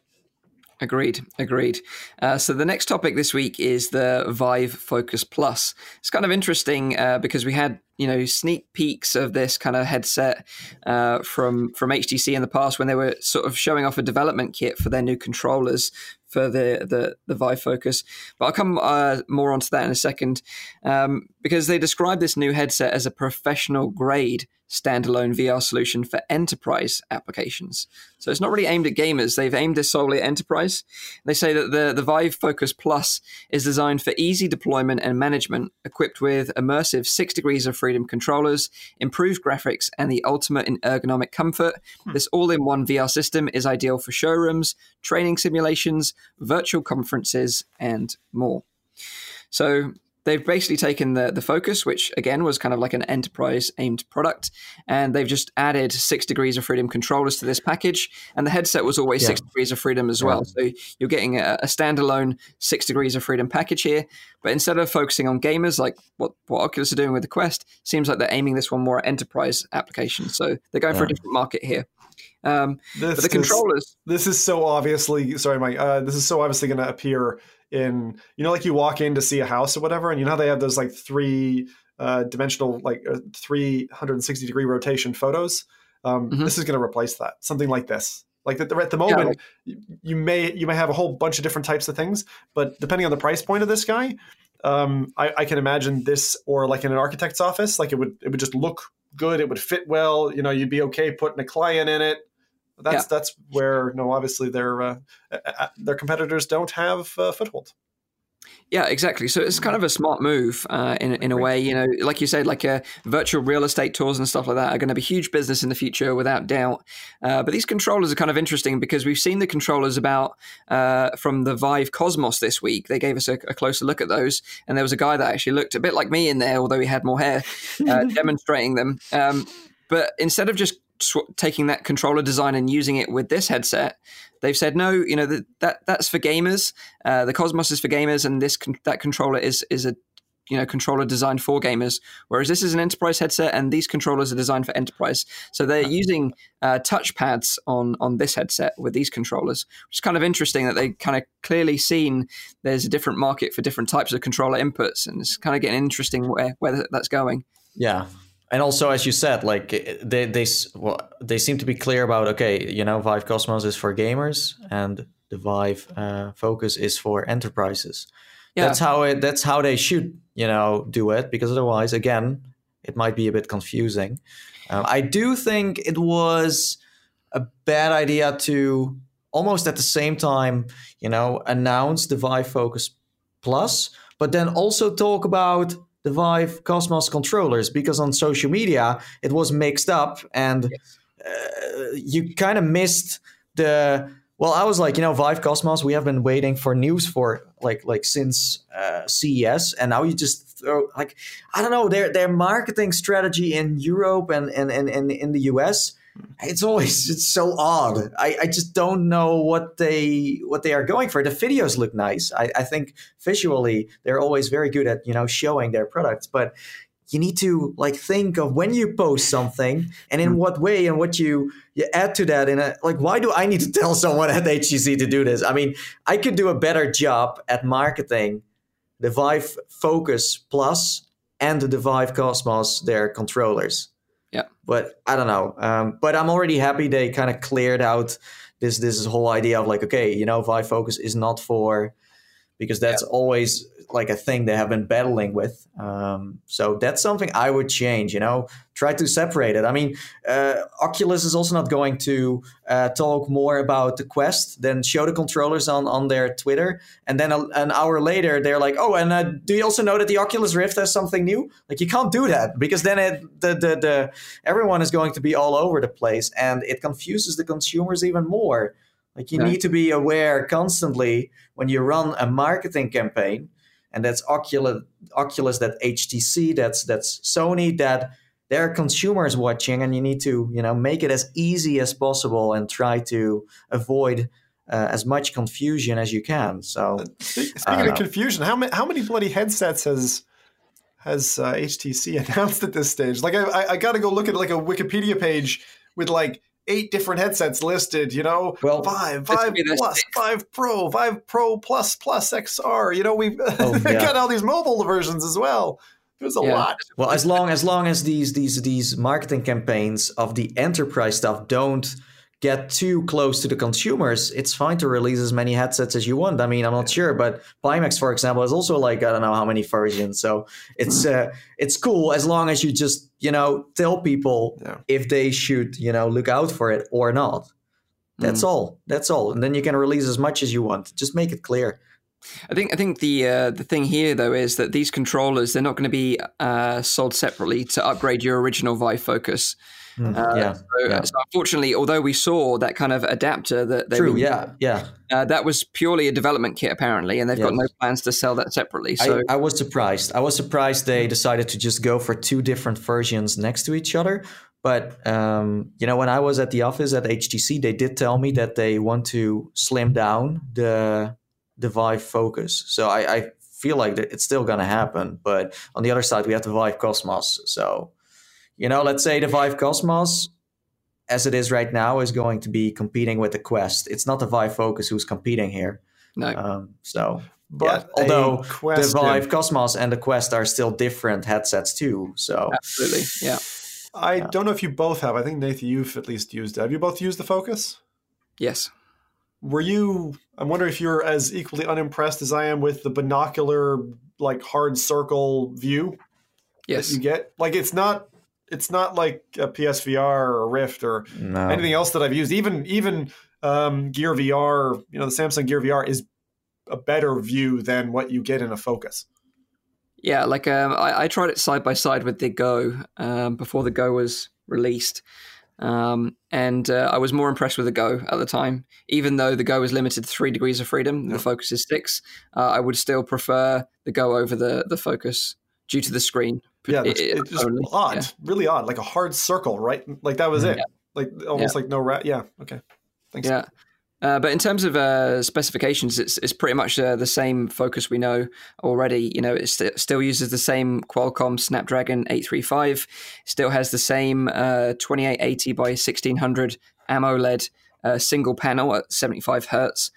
Agreed, agreed. Uh, so the next topic this week is the Vive Focus Plus. It's kind of interesting uh, because we had you know sneak peeks of this kind of headset uh, from from HTC in the past when they were sort of showing off a development kit for their new controllers for the the, the Vive Focus. But I'll come uh, more onto that in a second um, because they describe this new headset as a professional grade standalone VR solution for enterprise applications. So it's not really aimed at gamers. They've aimed this solely at enterprise. They say that the, the Vive Focus Plus is designed for easy deployment and management, equipped with immersive six degrees of freedom controllers, improved graphics, and the ultimate in ergonomic comfort. Hmm. This all in one VR system is ideal for showrooms, training simulations, virtual conferences, and more. So they've basically taken the the focus, which again was kind of like an enterprise aimed product, and they've just added six degrees of freedom controllers to this package. And the headset was always Yeah. six degrees of freedom as well. So you're getting a, a standalone six degrees of freedom package here. But instead of focusing on gamers like what, what Oculus are doing with the Quest, seems like they're aiming this one more at enterprise applications. So they're going for a different market here. Um, This but the is- controllers, this is so obviously sorry mike uh, this is so obviously going to appear in you know like you walk in to see a house or whatever, and you know they have those like three uh, dimensional like uh, 360 degree rotation photos. Um, Mhm. This is going to replace that. Something like this. Like that at the moment, like- you may you may have a whole bunch of different types of things, but depending on the price point of this guy, um, I, I can imagine this or like in an architect's office, like it would it would just look good. It would fit well. You know, you'd be okay putting a client in it. That's that's where no, obviously their uh, their competitors don't have uh, foothold. Yeah, exactly. So it's kind of a smart move uh, in in a way. You know, like you said, like uh, virtual real estate tours and stuff like that are going to be huge business in the future, without doubt. Uh, but these controllers are kind of interesting because we've seen the controllers about uh, from the Vive Cosmos this week. They gave us a, a closer look at those, and there was a guy that actually looked a bit like me in there, although he had more hair, uh, demonstrating them. Um, but instead of just sw- taking that controller design and using it with this headset, they've said no. You know that, that that's for gamers. Uh, the Cosmos is for gamers, and this con- that controller is is a you know controller designed for gamers. Whereas this is an enterprise headset, and these controllers are designed for enterprise. So they're using uh, touch pads on on this headset with these controllers, which is kind of interesting that they kind of clearly seen there's a different market for different types of controller inputs, and it's kind of getting interesting where where that's going. Yeah, and also as you said, like they they well, they seem to be clear about okay, you know, Vive Cosmos is for gamers and the Vive uh, Focus is for enterprises. Yeah. That's how it. That's how they should, you know, do it because otherwise, again, it might be a bit confusing. Um, I do think it was a bad idea to almost at the same time, you know, announce the Vive Focus Plus, but then also talk about the Vive Cosmos controllers because on social media it was mixed up and uh, you kind of missed the. Well, I was like, you know, Vive Cosmos. We have been waiting for news for like like since uh, CES, and now you just throw like I don't know their their marketing strategy in Europe and and and, and in the US. It's always it's so odd. I, I just don't know what they what they are going for. The videos look nice. I, I think visually they're always very good at you know showing their products, but you need to like think of when you post something and in hmm. what way and what you you add to that in a like why do I need to tell someone at HTC to do this? I mean, I could do a better job at marketing the Vive Focus Plus and the Vive Cosmos, their controllers. Yeah. But I don't know. Um, but I'm already happy they kind of cleared out this this whole idea of like, okay, you know, Vive Focus is not for because that's always like a thing they have been battling with. Um, so that's something I would change. You know, try to separate it. I mean, uh, Oculus is also not going to uh, talk more about the Quest than show the controllers on on their Twitter, and then a, an hour later they're like, "Oh, and uh, do you also know that the Oculus Rift has something new?" Like you can't do that because then it the the, the everyone is going to be all over the place, and it confuses the consumers even more. Like you Right. need to be aware constantly when you run a marketing campaign, and that's Oculus, Oculus, that HTC, that's that's Sony, that there are consumers watching, and you need to you know make it as easy as possible and try to avoid uh, as much confusion as you can. So Speaking of confusion, how many how many bloody headsets has has uh, HTC announced at this stage? Like, I I, I got to go look at like a Wikipedia page with like eight different headsets listed. You know, Well, five, let's five be the plus, sixth. Vive Pro, Vive Pro plus plus XR. You know, we've Oh, yeah. got all these mobile versions as well. There's a Yeah. lot. Well, as long as long as these these these marketing campaigns of the enterprise stuff don't get too close to the consumers, it's fine to release as many headsets as you want. I mean, I'm not sure, but Pimax, for example, is also like I don't know how many versions. So it's uh, it's cool as long as you just you know tell people Yeah. if they should you know look out for it or not. That's all. That's all. And then you can release as much as you want. Just make it clear. I think I think the uh, the thing here though is that these controllers they're not going to be uh, sold separately to upgrade your original Vive Focus. Hmm, Uh, yeah. So, Yeah. so unfortunately, although we saw that kind of adapter that they True. were- Yeah. Yeah. uh, that was purely a development kit apparently, and they've got no plans to sell that separately. So I, I was surprised. I was surprised they decided to just go for two different versions next to each other. But um, you know, when I was at the office at HTC, they did tell me that they want to slim down the the Vive Focus. So I, I feel like it's still going to happen. But on the other side, we have the Vive Cosmos. So you know, let's say the Vive Cosmos, as it is right now, is going to be competing with the Quest. It's not the Vive Focus who's competing here. no, Um, so But yeah, although question, the Vive Cosmos and the Quest are still different headsets too. So absolutely, yeah. I yeah. don't know if you both have. I think Nathan, you've at least used it. Have you both used the Focus? Yes. Were you? I'm wondering if you're as equally unimpressed as I am with the binocular, like hard circle view. Yes. you get like it's not. It's not like a PSVR or a Rift or no. anything else that I've used. Even even um, Gear VR, you know, the Samsung Gear VR is a better view than what you get in a Focus. Yeah, like um, I, I, tried it side by side with the Go um, before the Go was released, um, and uh, I was more impressed with the Go at the time. Even though the Go is limited to three degrees of freedom, yeah. the Focus is six. Uh, I would still prefer the Go over the the Focus due to the screen. Yeah, it, it's just only. odd, yeah. really odd, like a hard circle, right? Like that was it, yeah. like almost like no rat. Yeah, okay, thanks. Yeah. Uh, but in terms of uh, specifications, it's, it's pretty much uh, the same focus we know already. You know, it st- still uses the same Qualcomm Snapdragon 835, still has the same 2880 uh, by 1600 AMOLED uh, single panel at 75 hertz.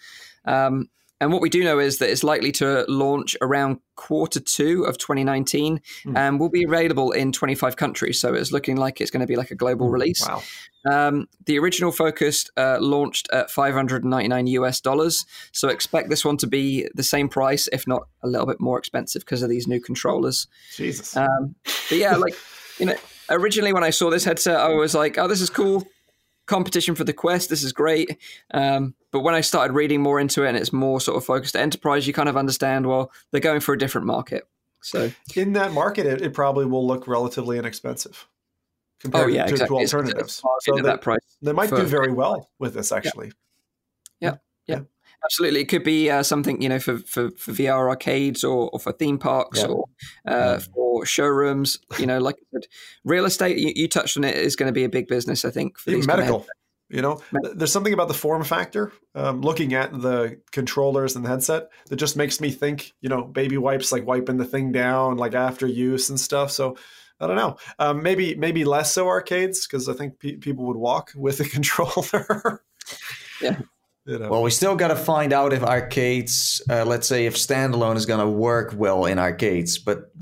Um, and what we do know is that it's likely to launch around quarter two of 2019 mm. and will be available in 25 countries. So it's looking like it's going to be like a global hmm. release. Wow. Um, the original Focus uh, launched at 599 US dollars. So expect this one to be the same price, if not a little bit more expensive because of these new controllers. Jesus. Um, but yeah, like, you know, originally when I saw this headset, I was like, oh, this is cool competition for the quest. This is great. Um, but when I started reading more into it and it's more sort of focused to enterprise, you kind of understand, well, they're going for a different market. So in that market, it, it probably will look relatively inexpensive compared oh, yeah, to, exactly. to alternatives. So they, that price they might for, do very well with this actually. Yeah. yeah. yeah absolutely. It could be uh, something you know for, for, for VR arcades or, or for theme parks yeah. or uh, for showrooms. You know, like I said, real estate. You, you touched on it is going to be a big business. I think for medical. Kind of you know, there's something about the form factor. Um, looking at the controllers and the headset that just makes me think. You know, baby wipes like wiping the thing down like after use and stuff. So I don't know. Um, maybe maybe less so arcades because I think pe- people would walk with a controller. yeah. You know. Well, we still got to find out if arcades, uh, let's say, if standalone is going to work well in arcades, but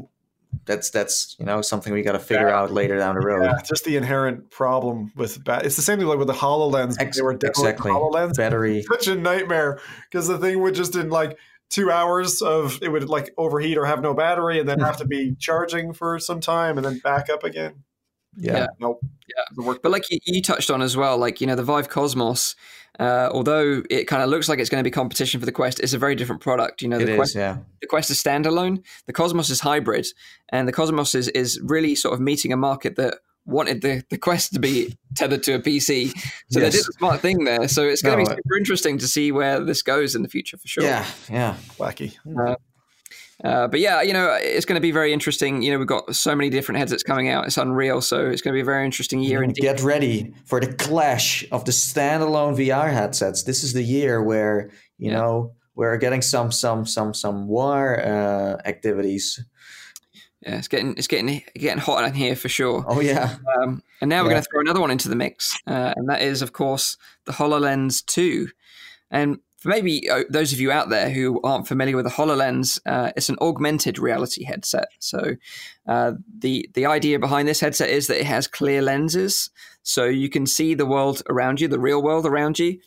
that's that's you know something we got to figure yeah. out later down the road. Yeah, just the inherent problem with ba- it's the same thing like with the Hololens. Ex- they were exactly Hololens battery. Such a nightmare because the thing would just in like two hours of it would like overheat or have no battery and then hmm. have to be charging for some time and then back up again. Yeah. yeah. Nope. Yeah. But like you, you, touched on as well, like, you know, the Vive Cosmos, uh, although it kind of looks like it's going to be competition for the Quest, it's a very different product. You know, the it Quest, is, yeah. the Quest is standalone, the Cosmos is hybrid, and the Cosmos is, is really sort of meeting a market that wanted the, the Quest to be tethered to a PC. So yes. they did a smart thing there. So it's going to be super interesting to see where this goes in the future for sure. Yeah, yeah. Wacky. Uh, uh, but yeah, you know, it's going to be very interesting. You know, we've got so many different headsets coming out. It's unreal. So it's going to be a very interesting year. And get ready for the clash of the standalone VR headsets. This is the year where you yeah. know we're getting some some some some war uh, activities. Yeah, it's getting it's getting getting hot in here for sure. Oh yeah. Um, and now we're yeah. going to throw another one into the mix, uh, and that is, of course, the Hololens Two. And for maybe uh, those of you out there who aren't familiar with the HoloLens, uh, it's an augmented reality headset. So uh, the the idea behind this headset is that it has clear lenses, so you can see the world around you, the real world around you,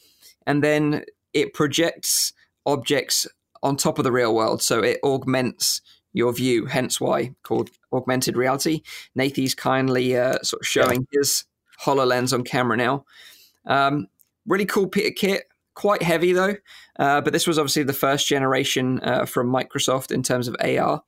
and then it projects objects on top of the real world, so it augments your view. Hence why called augmented reality. Nathie's kindly uh, sort of showing yeah. his HoloLens on camera now. Um, really cool Peter kit quite heavy though. Uh, but this was obviously the first generation uh, from Microsoft in terms of AR.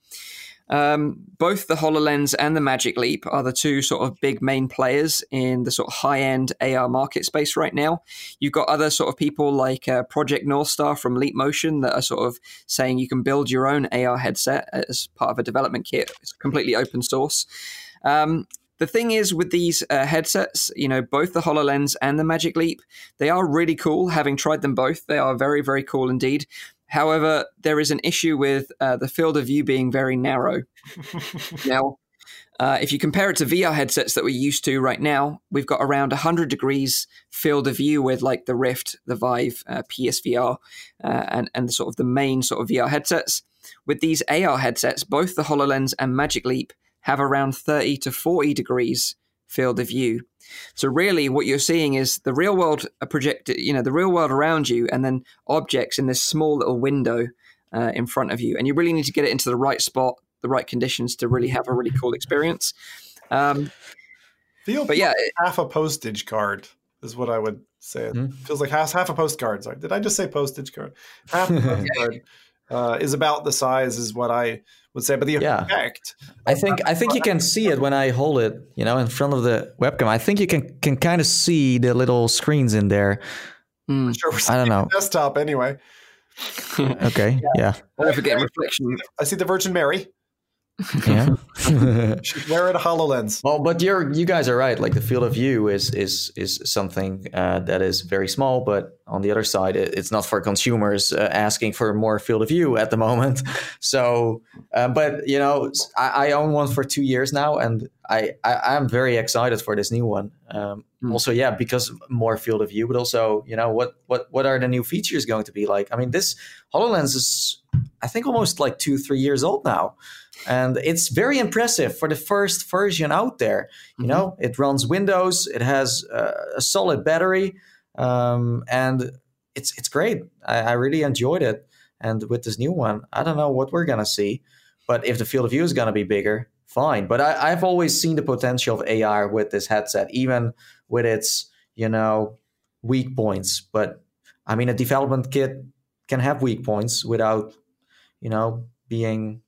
Um, both the HoloLens and the Magic Leap are the two sort of big main players in the sort of high end AR market space right now. You've got other sort of people like uh, Project North Star from Leap Motion that are sort of saying you can build your own AR headset as part of a development kit. It's completely open source. Um, the thing is with these uh, headsets, you know, both the HoloLens and the Magic Leap, they are really cool. Having tried them both, they are very, very cool indeed. However, there is an issue with uh, the field of view being very narrow. now, Uh, if you compare it to VR headsets that we're used to right now, we've got around 100 degrees field of view with like the Rift, the Vive, uh, PSVR, uh, and, and the sort of the main sort of VR headsets. With these AR headsets, both the HoloLens and Magic Leap have around 30 to 40 degrees field of view. So really what you're seeing is the real world projected, you know, the real world around you and then objects in this small little window uh, in front of you. And you really need to get it into the right spot the right conditions to really have a really cool experience. Um, Feel but yeah, half a postage card is what I would say. Mm-hmm. feels like half, half a postcard. Sorry, did I just say postage card? Half a postcard uh, is about the size, is what I would say. But the yeah. effect, I think, I think you can see it when I hold it, you know, in front of the webcam. I think you can can kind of see the little screens in there. Mm. Sure, I don't know. Desktop anyway. okay. Yeah. yeah. I forget reflection. I see the Virgin Mary. Yeah. Should wear it a HoloLens. Well, but you're you guys are right. Like the field of view is is is something uh, that is very small, but on the other side, it, it's not for consumers uh, asking for more field of view at the moment. So, uh, but you know, I, I, own one for two years now, and I, I am very excited for this new one. Um, mm. Also, yeah, because more field of view, but also you know what what what are the new features going to be like? I mean, this Hololens is I think almost like two three years old now and it's very impressive for the first version out there. You mm-hmm. know, it runs Windows, it has uh, a solid battery, um, and it's it's great. I, I, really enjoyed it. And with this new one, I don't know what we're gonna see, but if the field of view is gonna be bigger, fine. But I, I've always seen the potential of AR with this headset, even with its you know weak points. But I mean, a development kit can have weak points without you know being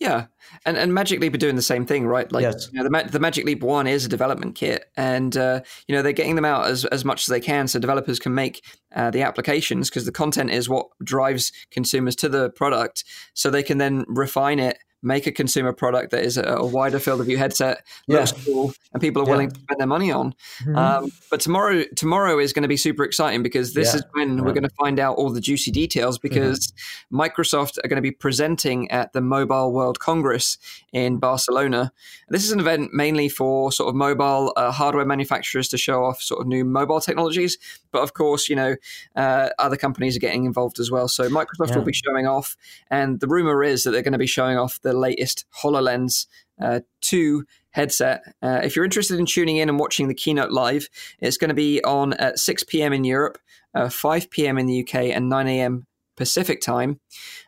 yeah, and and Magic Leap are doing the same thing, right? Like yes. you know, the the Magic Leap One is a development kit, and uh, you know they're getting them out as as much as they can, so developers can make uh, the applications because the content is what drives consumers to the product, so they can then refine it make a consumer product that is a, a wider field of view headset, yeah. looks cool, and people are willing yeah. to spend their money on. Mm-hmm. Um, but tomorrow, tomorrow is going to be super exciting because this yeah. is when we're going to find out all the juicy details. Because mm-hmm. Microsoft are going to be presenting at the Mobile World Congress in Barcelona. This is an event mainly for sort of mobile uh, hardware manufacturers to show off sort of new mobile technologies. But of course, you know, uh, other companies are getting involved as well. So Microsoft will be showing off, and the rumor is that they're going to be showing off the latest HoloLens uh, 2 headset. Uh, if you're interested in tuning in and watching the keynote live, it's going to be on at 6 p.m. in Europe, uh, 5 p.m. in the UK, and 9 a.m. Pacific time.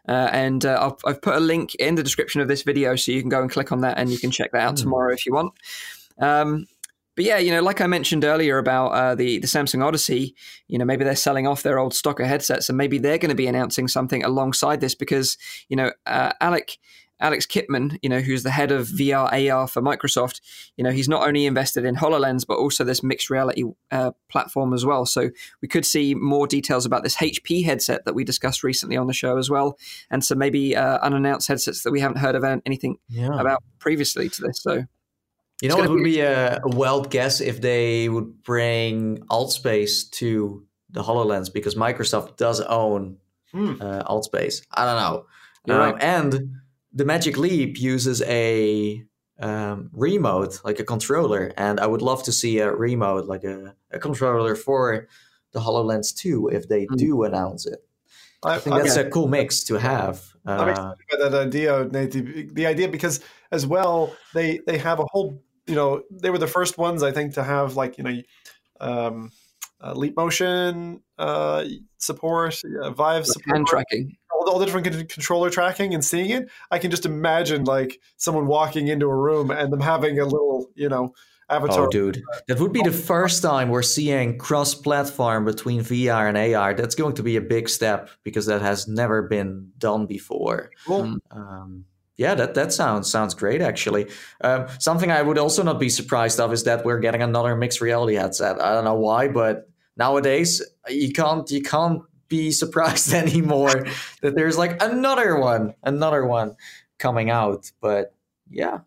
Uh, and uh, i have put a link in the description of this video so you can go and click on that and you can check that out mm. tomorrow if you want. Um, but yeah, you know, like I mentioned earlier about uh, the the Samsung Odyssey, you know, maybe they're selling off their old stock of headsets, and maybe they're going to be announcing something alongside this because you know, uh, Alec Alex Kipman, you know, who's the head of VR AR for Microsoft, you know, he's not only invested in HoloLens, but also this mixed reality uh, platform as well. So we could see more details about this HP headset that we discussed recently on the show as well. And so maybe uh, unannounced headsets that we haven't heard of anything yeah. about previously to this. So. You know, it would be a, a wild guess if they would bring AltSpace to the HoloLens because Microsoft does own hmm. uh, AltSpace. I don't know. Um, right. And the Magic Leap uses a um, remote, like a controller, and I would love to see a remote, like a, a controller for the HoloLens 2 if they mm. do announce it. I, I think that's a cool mix to have. Uh, I'm excited about that idea, Nate. The, the idea because as well, they they have a whole. You know, they were the first ones I think to have like you know, um, uh, leap motion uh, support, uh, Vive support, hand tracking all the different controller tracking and seeing it, I can just imagine like someone walking into a room and them having a little, you know, avatar. Oh, dude, that would be the first time we're seeing cross-platform between VR and AR. That's going to be a big step because that has never been done before. Cool. Um, yeah, that, that sounds sounds great actually. Um, something I would also not be surprised of is that we're getting another mixed reality headset. I don't know why, but nowadays you can't you can't be surprised anymore that there's like another one, another one coming out. But yeah,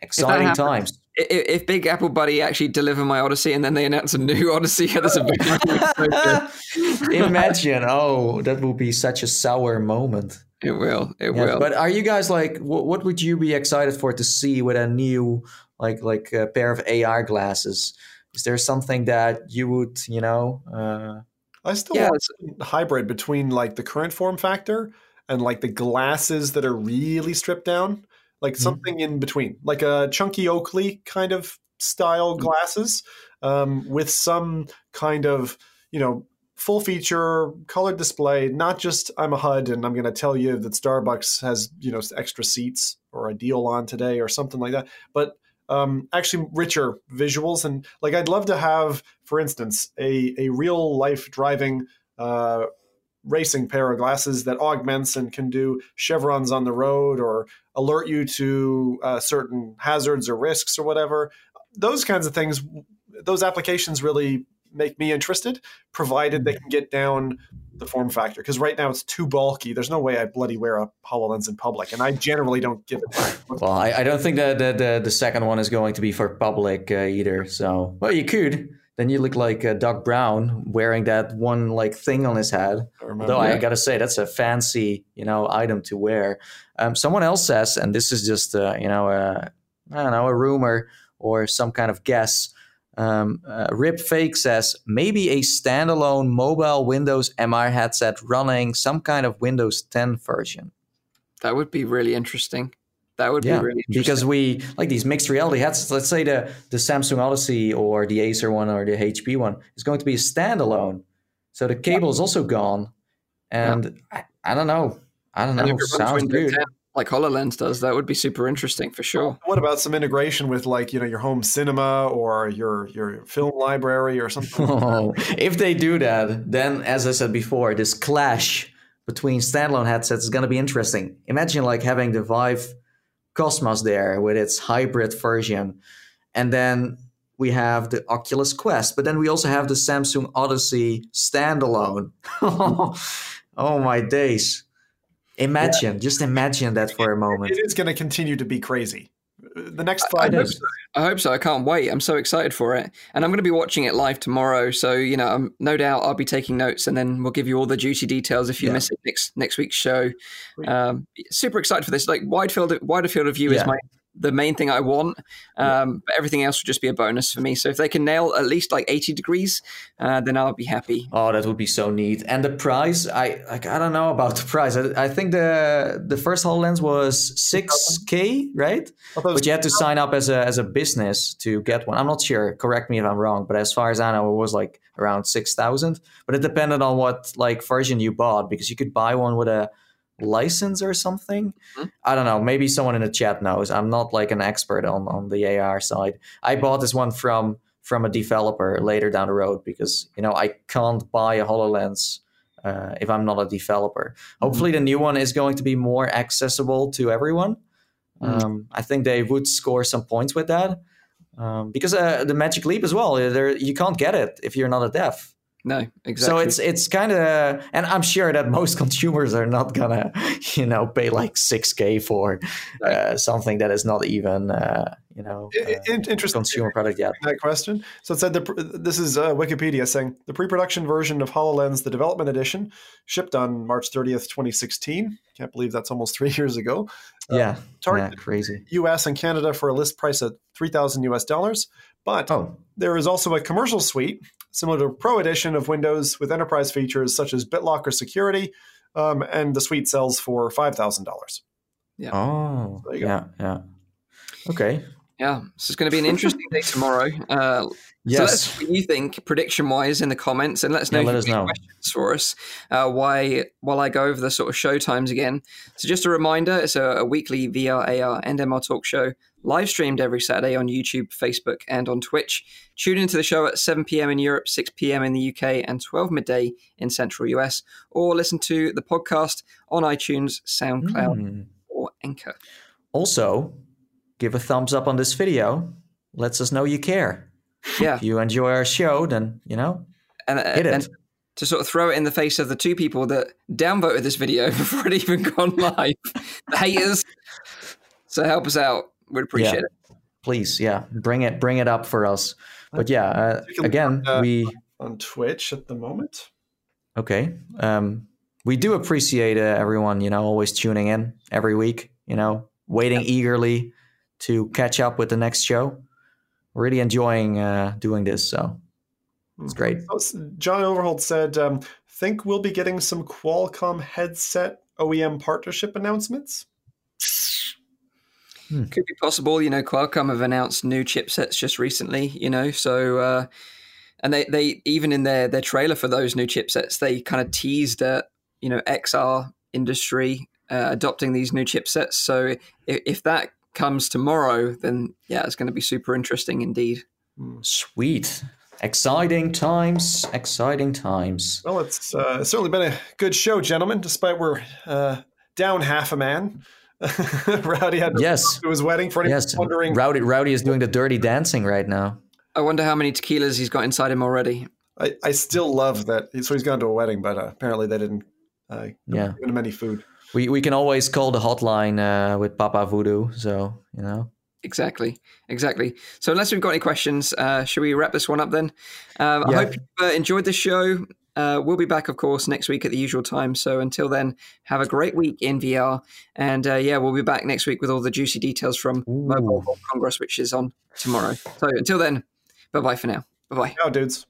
exciting times. If, if, Big Apple Buddy actually deliver my Odyssey and then they announce a new Odyssey, that's a big Imagine, oh, that would be such a sour moment. It will. It Yeah, will. But are you guys like, what, what would you be excited for to see with a new, like, like a pair of AR glasses? Is there something that you would, you know? Uh, I still yeah, want a hybrid between like the current form factor and like the glasses that are really stripped down, like Mhm. something in between, like a chunky Oakley kind of style Mhm. glasses um, with some kind of you know full feature colored display. Not just I'm a HUD and I'm going to tell you that Starbucks has you know extra seats or a deal on today or something like that, but um, actually richer visuals and like I'd love to have, for instance, a a real life driving uh, racing pair of glasses that augments and can do chevrons on the road or alert you to uh, certain hazards or risks or whatever. Those kinds of things, those applications really make me interested, provided they can get down the form factor. Because right now it's too bulky. There's no way I bloody wear a HoloLens in public, and I generally don't give it. well, I, I don't think that the, the, the second one is going to be for public uh, either. So, well, you could. Then you look like uh, Doc Brown wearing that one like thing on his head. Though I gotta say that's a fancy, you know, item to wear. Um, someone else says, and this is just, uh, you know, uh, I don't know, a rumor or some kind of guess. Um, uh, Rip Fake says maybe a standalone mobile Windows MR headset running some kind of Windows 10 version. that would be really interesting. That would Yeah, be really interesting. because we like these mixed reality headsets. Let's say the the Samsung Odyssey or the Acer one or the HP one is going to be a standalone, so the cable is also gone, and I, I don't know. I don't know. if it runs Sounds. 10 like HoloLens does, that would be super interesting for sure. What about some integration with like you know your home cinema or your your film library or something? Oh, if they do that, then as I said before, this clash between standalone headsets is going to be interesting. Imagine like having the Vive Cosmos there with its hybrid version, and then we have the Oculus Quest, but then we also have the Samsung Odyssey standalone. oh my days! Imagine, just imagine that for a moment. it is going to continue to be crazy. The next I five hope years. so. I hope so. I can't wait. I'm so excited for it, and I'm going to be watching it live tomorrow. So you know, um, no doubt I'll be taking notes, and then we'll give you all the juicy details if you Yeah. miss it next next week's show. Um, super excited for this. Like wide field, wider field of view is my the main thing I want. Um, but everything else will just be a bonus for me. So if they can nail at least like 80 degrees, uh, then I'll be happy. Oh, that would be so neat. And the price, I like, I don't know about the price. I, I think the the first Hololens was six k, right? I thought it was- But you had to sign up as a as a business to get one. I'm not sure. Correct me if I'm wrong. But as far as I know, it was like around six thousand. But it depended on what like version you bought because you could buy one with a license or something. Mhm. I don't know. Maybe someone in the chat knows. I'm not like an expert on on the AR side. I bought this one from from a developer later down the road because you know I can't buy a Hololens uh, if I'm not a developer. Hopefully, the new one is going to be more accessible to everyone. Mm. Um, I think they would score some points with that um, because uh, the Magic Leap as well. There, you can't get it if you're not a dev. No, exactly. So it's it's kind of, and I'm sure that most consumers are not gonna, you know, pay like six k for uh, something that is not even, uh, you know, uh, interesting. consumer product yet. that question. So it said the this is uh, Wikipedia saying the pre-production version of Hololens, the development edition, shipped on March 30th, 2016. Can't believe that's almost three years ago. Uh, yeah, yeah, Targeted crazy. U.S. and Canada for a list price at 3,000 U.S. dollars. But Oh, there is also a commercial suite similar to Pro Edition of Windows with enterprise features such as BitLocker security, um, and the suite sells for five thousand dollars. Yeah. Oh, There you go. yeah, yeah. Okay. yeah, so it's going to be an interesting day tomorrow. Uh, So let Yes. us what you think prediction wise in the comments, and let us know Yeah, if let you us know. questions for us. Uh, why while I go over the sort of show times again. So just a reminder, it's a, a weekly VR, AR, and MR talk show live streamed every Saturday on YouTube, Facebook, and on Twitch. Tune into the show at 7 p.m. in Europe, 6 p.m. in the UK, and 12 midday in Central US, or listen to the podcast on iTunes, SoundCloud, Mm. or Anchor. Also, give a thumbs up on this video. Lets us know you care. Yeah, If you enjoy our show, then you know and, uh, hit it. and to sort of throw it in the face of the two people that downvoted this video before it even gone live, the haters. So help us out. We'd appreciate Yeah. it. Please, yeah, bring it, bring it up for us. But yeah, uh, again, uh, we On Twitch at the moment. okay. Um, we do appreciate uh, everyone, you know, always tuning in every week, you know, waiting eagerly to catch up with the next show. Really enjoying uh, doing this, so it's great. Oh, John Overholt said, um, "Think we'll be getting some Qualcomm headset OEM partnership announcements." Could be possible. You know, Qualcomm have announced new chipsets just recently. You know, so uh, and they they even in their their trailer for those new chipsets, they kind of teased at you know XR industry uh, adopting these new chipsets. So if, if that comes tomorrow, then yeah, it's going to be super interesting indeed. Sweet. Exciting times, exciting times. Well, it's uh, certainly been a good show, gentlemen. Despite we're uh, down half a man. Rowdy had Yes. to his wedding. For anyone Yes, wondering, Rowdy Rowdy is doing the dirty dancing right now. I wonder how many tequilas he's got inside him already. I, I still love that. So he's gone to a wedding, but uh, apparently they didn't uh, Yeah. give him any food. We we can always call the hotline uh, with Papa Voodoo, so you know. Exactly, exactly. So, unless we've got any questions, uh, should we wrap this one up then? Um, I hope you uh, enjoyed the show. Uh, we'll be back, of course, next week at the usual time. So, until then, have a great week in VR. And uh, yeah, we'll be back next week with all the juicy details from Mobile World Congress, which is on tomorrow. So, until then, bye bye for now. Bye bye. Now, dudes.